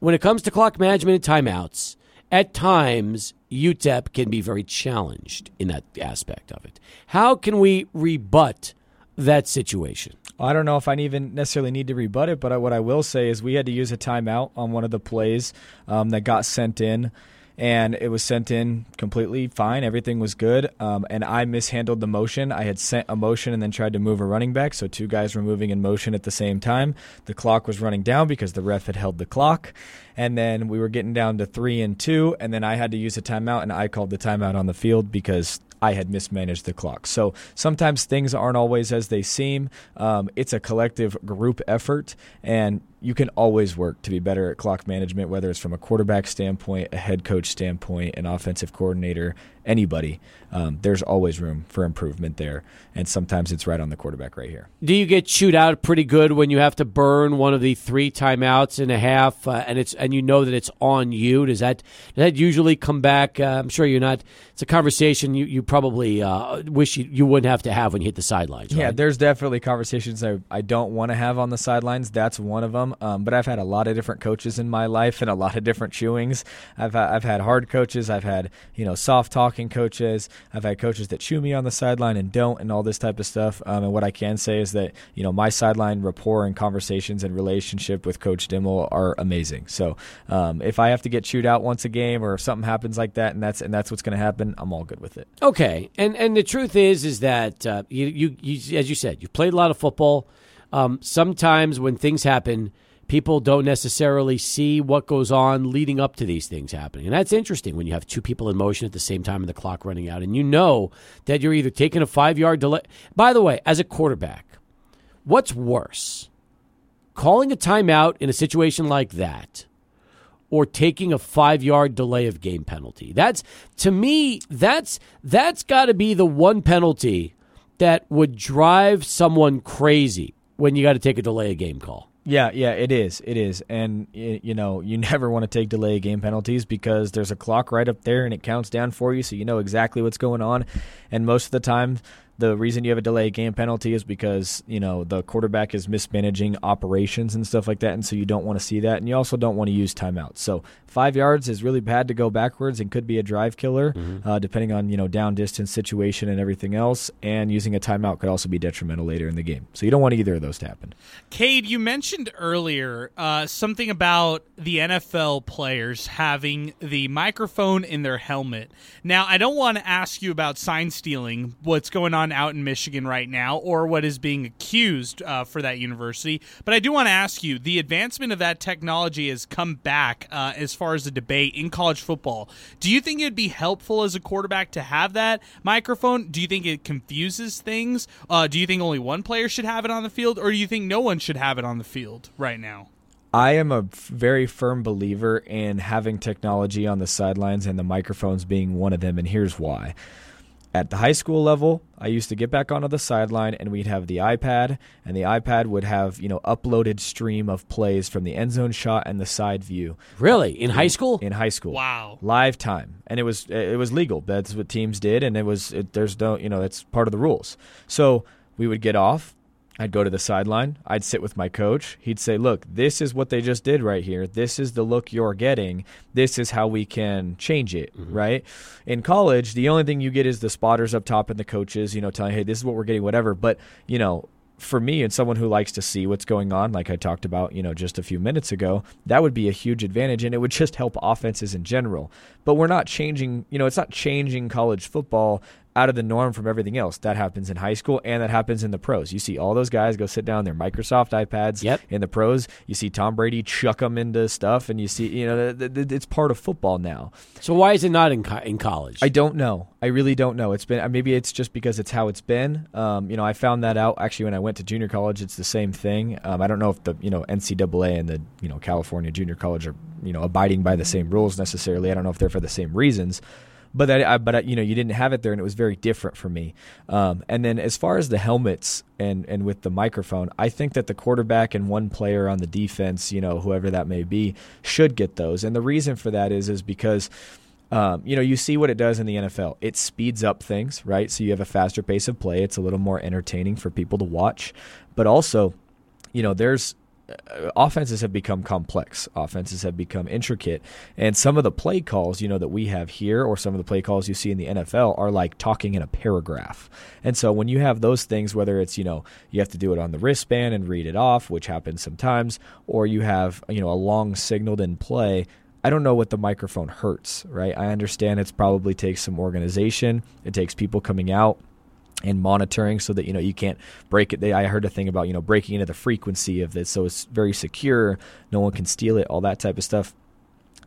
when it comes to clock management and timeouts, at times UTEP can be very challenged in that aspect of it. How can we rebut that situation? I don't know if I even necessarily need to rebut it, but what I will say is we had to use a timeout on one of the plays um, that got sent in and it was sent in completely fine. Everything was good. Um, and I mishandled the motion. I had sent a motion and then tried to move a running back. So two guys were moving in motion at the same time. The clock was running down because the ref had held the clock. And then we were getting down to three and two. And then I had to use a timeout, and I called the timeout on the field because I had mismanaged the clock. So sometimes things aren't always as they seem. Um, it's a collective group effort, and you can always work to be better at clock management, whether it's from a quarterback standpoint, a head coach standpoint, an offensive coordinator, anybody. Um, there's always room for improvement there, and sometimes it's right on the quarterback right here. Do you get chewed out pretty good when you have to burn one of the three timeouts and a half, uh, and it's and you know that it's on you? Does that does that usually come back? Uh, I'm sure you're not. It's a conversation you you probably uh, wish you, you wouldn't have to have when you hit the sidelines. Right? Yeah, there's definitely conversations I, I don't want to have on the sidelines. That's one of them. Um, but I've had a lot of different coaches in my life and a lot of different chewings. I've I've had hard coaches. I've had you know soft talking coaches. I've had coaches that chew me on the sideline and don't, and all this type of stuff. Um, and what I can say is that you know my sideline rapport and conversations and relationship with Coach Dimel are amazing. So um, if I have to get chewed out once a game or if something happens like that, and that's and that's what's going to happen, I'm all good with it. Okay, and and the truth is, is that uh, you, you, you as you said, you played a lot of football. Um, sometimes when things happen, people don't necessarily see what goes on leading up to these things happening, and that's interesting when you have two people in motion at the same time and the clock running out, and you know that you're either taking a five yard delay. By the way, as a quarterback, what's worse, calling a timeout in a situation like that? or taking a five yard delay of game penalty. That's to me, that's that's got to be the one penalty that would drive someone crazy when you got to take a delay of game call. Yeah, yeah, it is. It is. And, you know, you <laughs> never want to take delay game penalties because there's a clock right up there and it counts down for you so you know exactly what's going on. And most of the time, the reason you have a delay game penalty is because you know the quarterback is mismanaging operations and stuff like that, and so you don't want to see that, and you also don't want to use timeouts. So five yards is really bad to go backwards and could be a drive killer, mm-hmm. uh, depending on you know down distance situation and everything else. And using a timeout could also be detrimental later in the game. So you don't want either of those to happen. Cade, you mentioned earlier uh, something about the NFL players having the microphone in their helmet. Now, I don't want to ask you about sign stealing. What's going on? on out in Michigan right now, or what is being accused uh, for that university. But I do want to ask you: the advancement of that technology has come back uh, as far as the debate in college football. Do you think it'd be helpful as a quarterback to have that microphone? Do you think it confuses things? Uh, do you think only one player should have it on the field, or do you think no one should have it on the field right now? I am a very firm believer in having technology on the sidelines and the microphones being one of them, and here's why at the high school level, I used to get back onto the sideline and we'd have the iPad, and the iPad would have you know uploaded stream of plays from the end zone shot and the side view. Really, in high school? In high school, wow, live time, and it was it was legal. That's what teams did, and it was it, there's no you know it's part of the rules. So we would get off, I'd go to the sideline. I'd sit with my coach. He'd say, Look, this is what they just did right here. This is the look you're getting. This is how we can change it, mm-hmm. right? In college, the only thing you get is the spotters up top and the coaches, you know, telling, Hey, this is what we're getting, whatever. But, you know, for me and someone who likes to see what's going on, like I talked about, you know, just a few minutes ago, that would be a huge advantage and it would just help offenses in general. But we're not changing, you know, it's not changing college football out of the norm from everything else. That happens in high school and that happens in the pros. You see all those guys go sit down their Microsoft iPads yep. in the pros. You see Tom Brady chuck them into stuff, and you see, you know, it's part of football now. So why is it not in co- in college? I don't know. I really don't know. It's been maybe it's just because it's how it's been. Um, you know, I found that out actually when I went to junior college. It's the same thing. Um, I don't know if the you know NCAA and the you know California junior college are you know abiding by the same rules necessarily. I don't know if they're for the same reasons but that, I, but I, you know, you didn't have it there, and it was very different for me. Um, and then as far as the helmets and and with the microphone, I think that the quarterback and one player on the defense, you know, whoever that may be, should get those. And the reason for that is is because. Um, you know, you see what it does in the NFL. It speeds up things, right? So you have a faster pace of play. It's a little more entertaining for people to watch. But also, you know, there's Uh, offenses have become complex. Offenses have become intricate, and some of the play calls, you know, that we have here, or some of the play calls you see in the NFL, are like talking in a paragraph. And so when you have those things, whether it's you know you have to do it on the wristband and read it off, which happens sometimes, or you have you know a long signaled in play. I don't know what the microphone hurts, right? I understand it's probably takes some organization. It takes people coming out and monitoring so that you know you can't break it. They, I heard a thing about you know breaking into the frequency of this, so it's very secure. No one can steal it. All that type of stuff.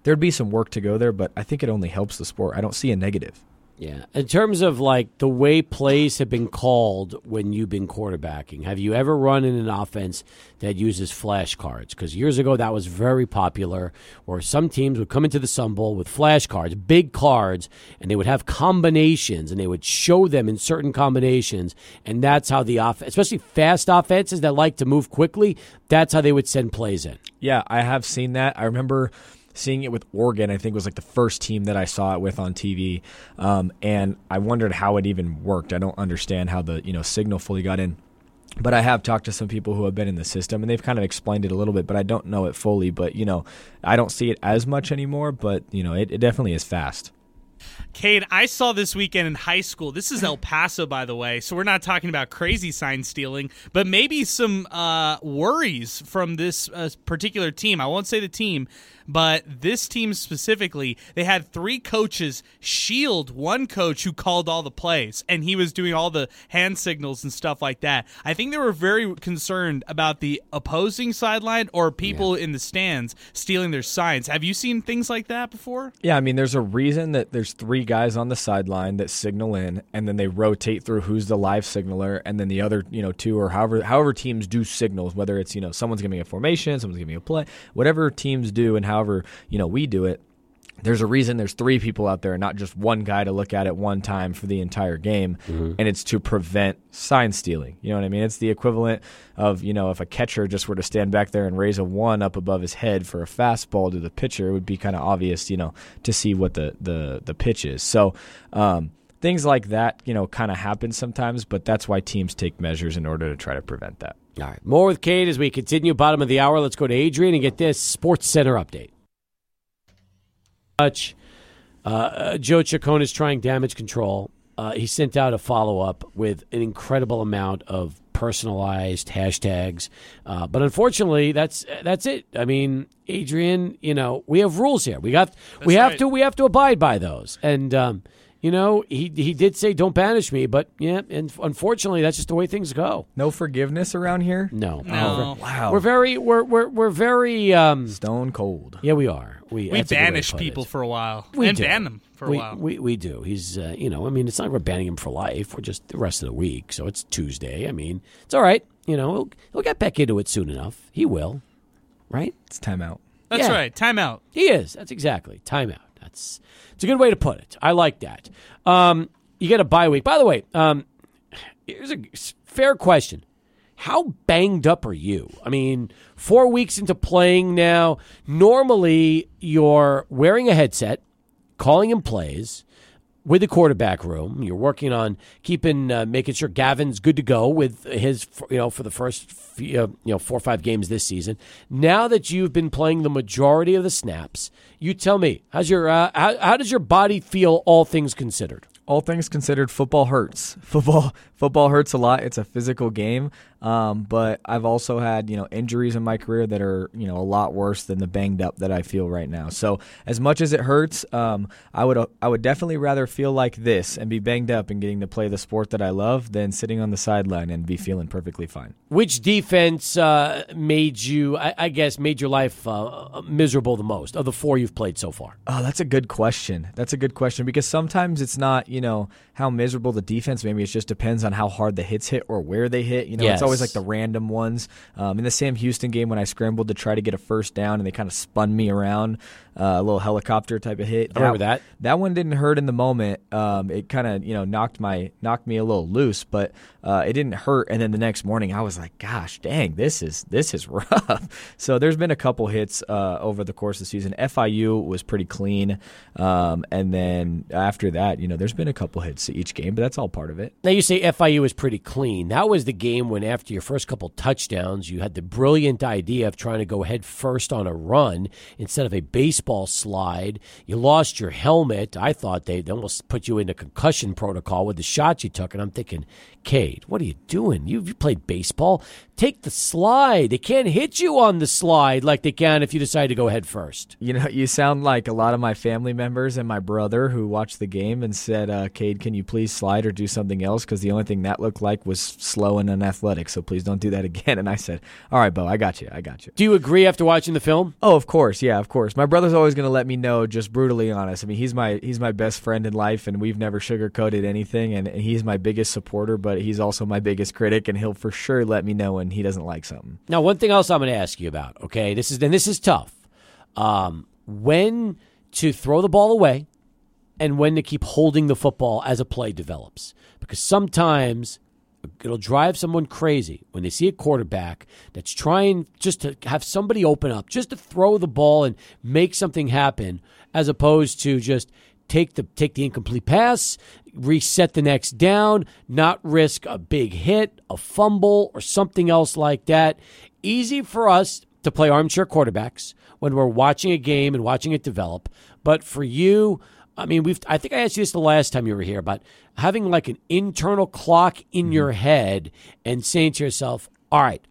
There'd be some work to go there, but I think it only helps the sport. I don't see a negative. Yeah. In terms of like the way plays have been called when you've been quarterbacking, have you ever run in an offense that uses flashcards? Because years ago that was very popular, where some teams would come into the Sun Bowl with flashcards, big cards, and they would have combinations and they would show them in certain combinations. And that's how the offense, especially fast offenses that like to move quickly, that's how they would send plays in. Yeah, I have seen that. I remember seeing it with Oregon, I think was like the first team that I saw it with on TV, um, and I wondered how it even worked. I don't understand how the you know signal fully got in. But I have talked to some people who have been in the system and they've kind of explained it a little bit, but I don't know it fully. But, you know, I don't see it as much anymore, but, you know, it, it definitely is fast. Cade, I saw this weekend in high school. This is El Paso, by the way, so we're not talking about crazy sign stealing, but maybe some uh, worries from this uh, particular team. I won't say the team, but this team specifically, they had three coaches shield one coach who called all the plays, and he was doing all the hand signals and stuff like that. I think they were very concerned about the opposing sideline or people yeah. in the stands stealing their signs. Have you seen things like that before? Yeah, I mean, there's a reason that there's three guys on the sideline that signal in, and then they rotate through who's the live signaler, and then the other, you know, two or however however teams do signals, whether it's you know someone's giving a formation, someone's giving a play, whatever teams do, and however you know we do it there's a reason there's three people out there, not just one guy to look at at one time for the entire game, mm-hmm. and it's to prevent sign stealing. You know what I mean? It's the equivalent of you know if a catcher just were to stand back there and raise a one up above his head for a fastball to the pitcher, it would be kind of obvious, you know, to see what the the the pitch is. So. Um, things like that, you know, kind of happen sometimes, but that's why teams take measures in order to try to prevent that. All right. More with Cade as we continue. Bottom of the hour. Let's go to Adrian and get this Sports Center update much. Uh, uh, Joe Chacon is trying damage control. Uh, he sent out a follow up with an incredible amount of personalized hashtags, uh, but unfortunately, that's that's it. I mean, Adrian, you know, we have rules here. We got that's we have right. to we have to abide by those, and um, you know, he he did say don't banish me, but yeah, and unfortunately, that's just the way things go. No forgiveness around here. No, no. wow. We're very we're we're we're very um, stone cold. Yeah, we are. We we banish people it. for a while. We and do. ban them for we, a while. We we do. He's uh, you know, I mean, it's not like we're banning him for life. We're just the rest of the week. So it's Tuesday. I mean, it's all right. You know, he'll, he'll get back into it soon enough. He will. Right? It's timeout. That's yeah. right. Timeout. He is. That's exactly timeout. That's it's a good way to put it. I like that. Um, you get a bye week. By the way, um, here's a fair question. How banged up are you? I mean, four weeks into playing now, normally you're wearing a headset, calling in plays with the quarterback room. You're working on keeping, uh, making sure Gavin's good to go with his, you know, for the first, few, uh, you know, four or five games this season. Now that you've been playing the majority of the snaps, you tell me, how's your, uh, how, how does your body feel, all things considered? All things considered, football hurts. <laughs> Football, football hurts a lot. It's a physical game. Um, but I've also had you know injuries in my career that are you know a lot worse than the banged up that I feel right now. So as much as it hurts, um, I would I would definitely rather feel like this and be banged up and getting to play the sport that I love than sitting on the sideline and be feeling perfectly fine. Which defense uh, made you, I, I, guess, made your life uh, miserable the most of the four you've played so far? Oh, that's a good question. That's a good question because sometimes it's not you know how miserable the defense. Maybe it just depends on how hard the hits hit or where they hit. You know, yes. it's always like the random ones. Um, in the Sam Houston game, when I scrambled to try to get a first down and they kind of spun me around, uh, a little helicopter type of hit. I remember that. That one didn't hurt in the moment. Um, it kind of you know knocked my knocked me a little loose, but uh, it didn't hurt. And then the next morning, I was like, "Gosh, dang, this is this is <laughs> rough." so there's been a couple hits uh, over the course of the season. FIU was pretty clean, um, and then after that, you know, there's been a couple hits to each game, but that's all part of it. Now you say FIU was pretty clean. That was the game when after your first couple touchdowns, you had the brilliant idea of trying to go head first on a run instead of a baseball slide. You lost your helmet. I thought they almost put you into concussion protocol with the shots you took. And I'm thinking, Cade, what are you doing? You've you played baseball. Take the slide. They can't hit you on the slide like they can if you decide to go head first. You know, you sound like a lot of my family members and my brother who watched the game and said, uh, Cade, can you please slide or do something else? Because the only thing that looked like was slow and unathletic. So please don't do that <laughs> again. And I said, All right, Bo, I got you. I got you. Do you agree after watching the film? Oh, of course. Yeah, of course. My brother's always going to let me know, just brutally honest. I mean, he's my he's my best friend in life, and we've never sugarcoated anything. And, and he's my biggest supporter, but he's also my biggest critic, and he'll for sure let me know when he doesn't like something. Now, one thing else I'm going to ask you about. Okay, this is and this is tough. Um, when to throw the ball away, and when to keep holding the football as a play develops, because sometimes it'll drive someone crazy when they see a quarterback that's trying just to have somebody open up, just to throw the ball and make something happen, as opposed to just take the take the incomplete pass, reset the next down, not risk a big hit, a fumble, or something else like that. Easy for us to play armchair quarterbacks when we're watching a game and watching it develop, but for you. I mean, we've. I think I asked you this the last time you were here about having like an internal clock in mm-hmm. your head and saying to yourself, "All right,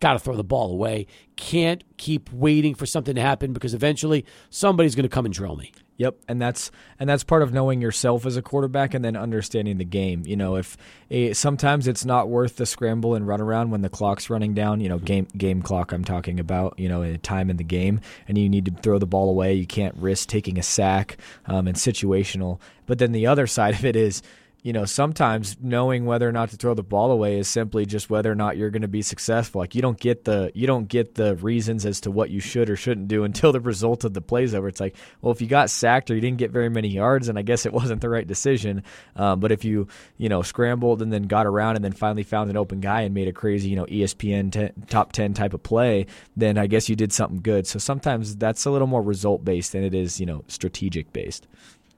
got to throw the ball away. Can't keep waiting for something to happen because eventually somebody's going to come and drill me." Yep, and that's and that's part of knowing yourself as a quarterback and then understanding the game. You know, if a, sometimes it's not worth the scramble and run around when the clock's running down. You know, game game clock I'm talking about. You know, a time in the game, and you need to throw the ball away. You can't risk taking a sack um, and situational. But then the other <laughs> side of it is you know, sometimes knowing whether or not to throw the ball away is simply just whether or not you're going to be successful. Like you don't get the you don't get the reasons as to what you should or shouldn't do <laughs> until the result of the plays over. It's like, well, if you got sacked or you didn't get very many yards, and I guess it <laughs> wasn't the right decision. Um, but if you you know scrambled and then got around and then finally found an open guy and made a crazy you know ESPN ten, top ten type of play, then I guess you did something good. So sometimes that's a little more result based than it is you know strategic based.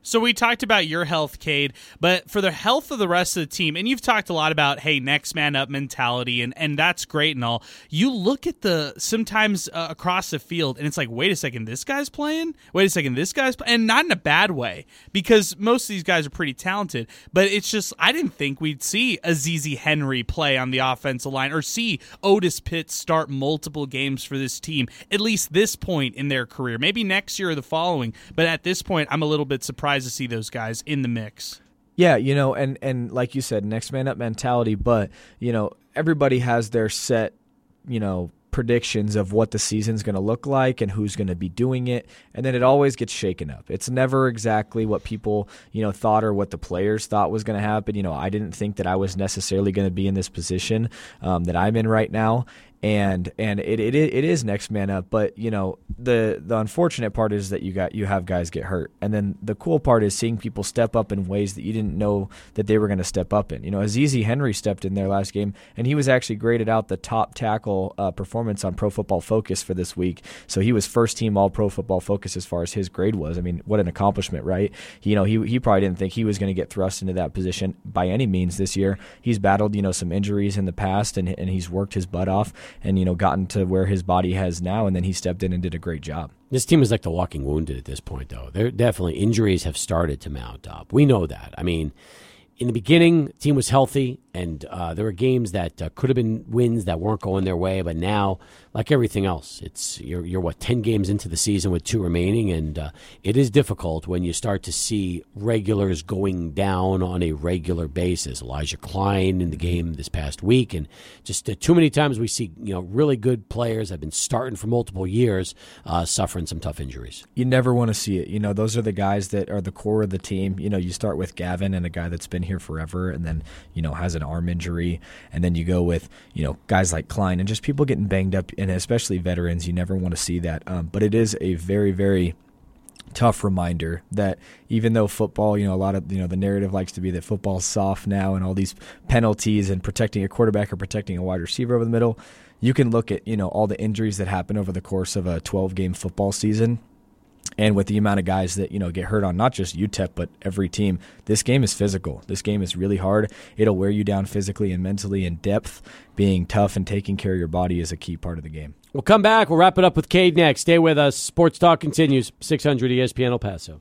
So we talked about your health, Cade, but for the health of the rest of the team, and you've talked a lot about hey, next man up mentality, and and that's great and all. You look at the sometimes uh, across the field, and it's like, wait a second, this guy's playing. Wait a second, this guy's playing. and not in a bad way because most of these guys are pretty talented. But it's just I didn't think we'd see a Azizi Henry play on the offensive line or see Otis Pitts start multiple games for this team at least this point in their career. Maybe next year or the following, but at this point, I'm a little bit surprised surprised to see those guys in the mix. Yeah, you know, and and like you said, next man up mentality. But you know, everybody has their set, you know, predictions of what the season's going to look like and who's going to be doing it and then it always gets shaken up it's never exactly what people you know thought or what the players thought was going to happen you know i didn't think that i was necessarily going to be in this position um, that i'm in right now and and it, it it is next man up. But you know the the unfortunate part is that you got you have guys get hurt, and then the cool part is seeing people step up in ways that you didn't know that they were going to step up in. You know, Azizi Henry stepped in their last game, and he was actually graded out the top tackle uh, performance on Pro Football Focus for this week. So he was first team All Pro Football Focus as far as his grade was. I mean, what an accomplishment, right? You know, he he probably didn't think he was going to get thrust into that position by any means this year. He's battled you know some injuries in the past, and and he's worked his butt off and you know gotten to where his body has now, and then he stepped in and did a great job. This team is like the walking wounded at this point, though. There definitely injuries have started to mount up. We know that. I mean, in the beginning, team was healthy, and uh, there were games that uh, could have been wins that weren't going their way. But now, like everything else, it's you're, you're what ten games into the season with two remaining, and uh, it is difficult when you start to see regulars going down on a regular basis. Elijah Klein in the game this past week, and just uh, too many times we see you know really good players have been starting for multiple years uh, suffering some tough injuries. You never want to see it. You know, those are the guys that are the core of the team. You know, you start with Gavin and a guy that's been here forever, and then you know has an arm injury, and then you go with you know guys like Klein and just people getting banged up, and especially veterans. You never want to see that. Um, but it is a very very tough reminder that even though football, you know, a lot of you know the narrative likes to be that football's soft now and all these penalties and protecting a quarterback or protecting a wide receiver over the middle, you can look at you know all the injuries that happen over the course of a 12 game football season And with the amount of guys that you know get hurt on not just UTEP but every team, this game is physical. This game is really hard. It'll wear you down physically and mentally. In depth, being tough and taking care of your body is a key part of the game. We'll come back. We'll wrap it up with Cade next. Stay with us. Sports Talk continues. 600 ESPN El Paso.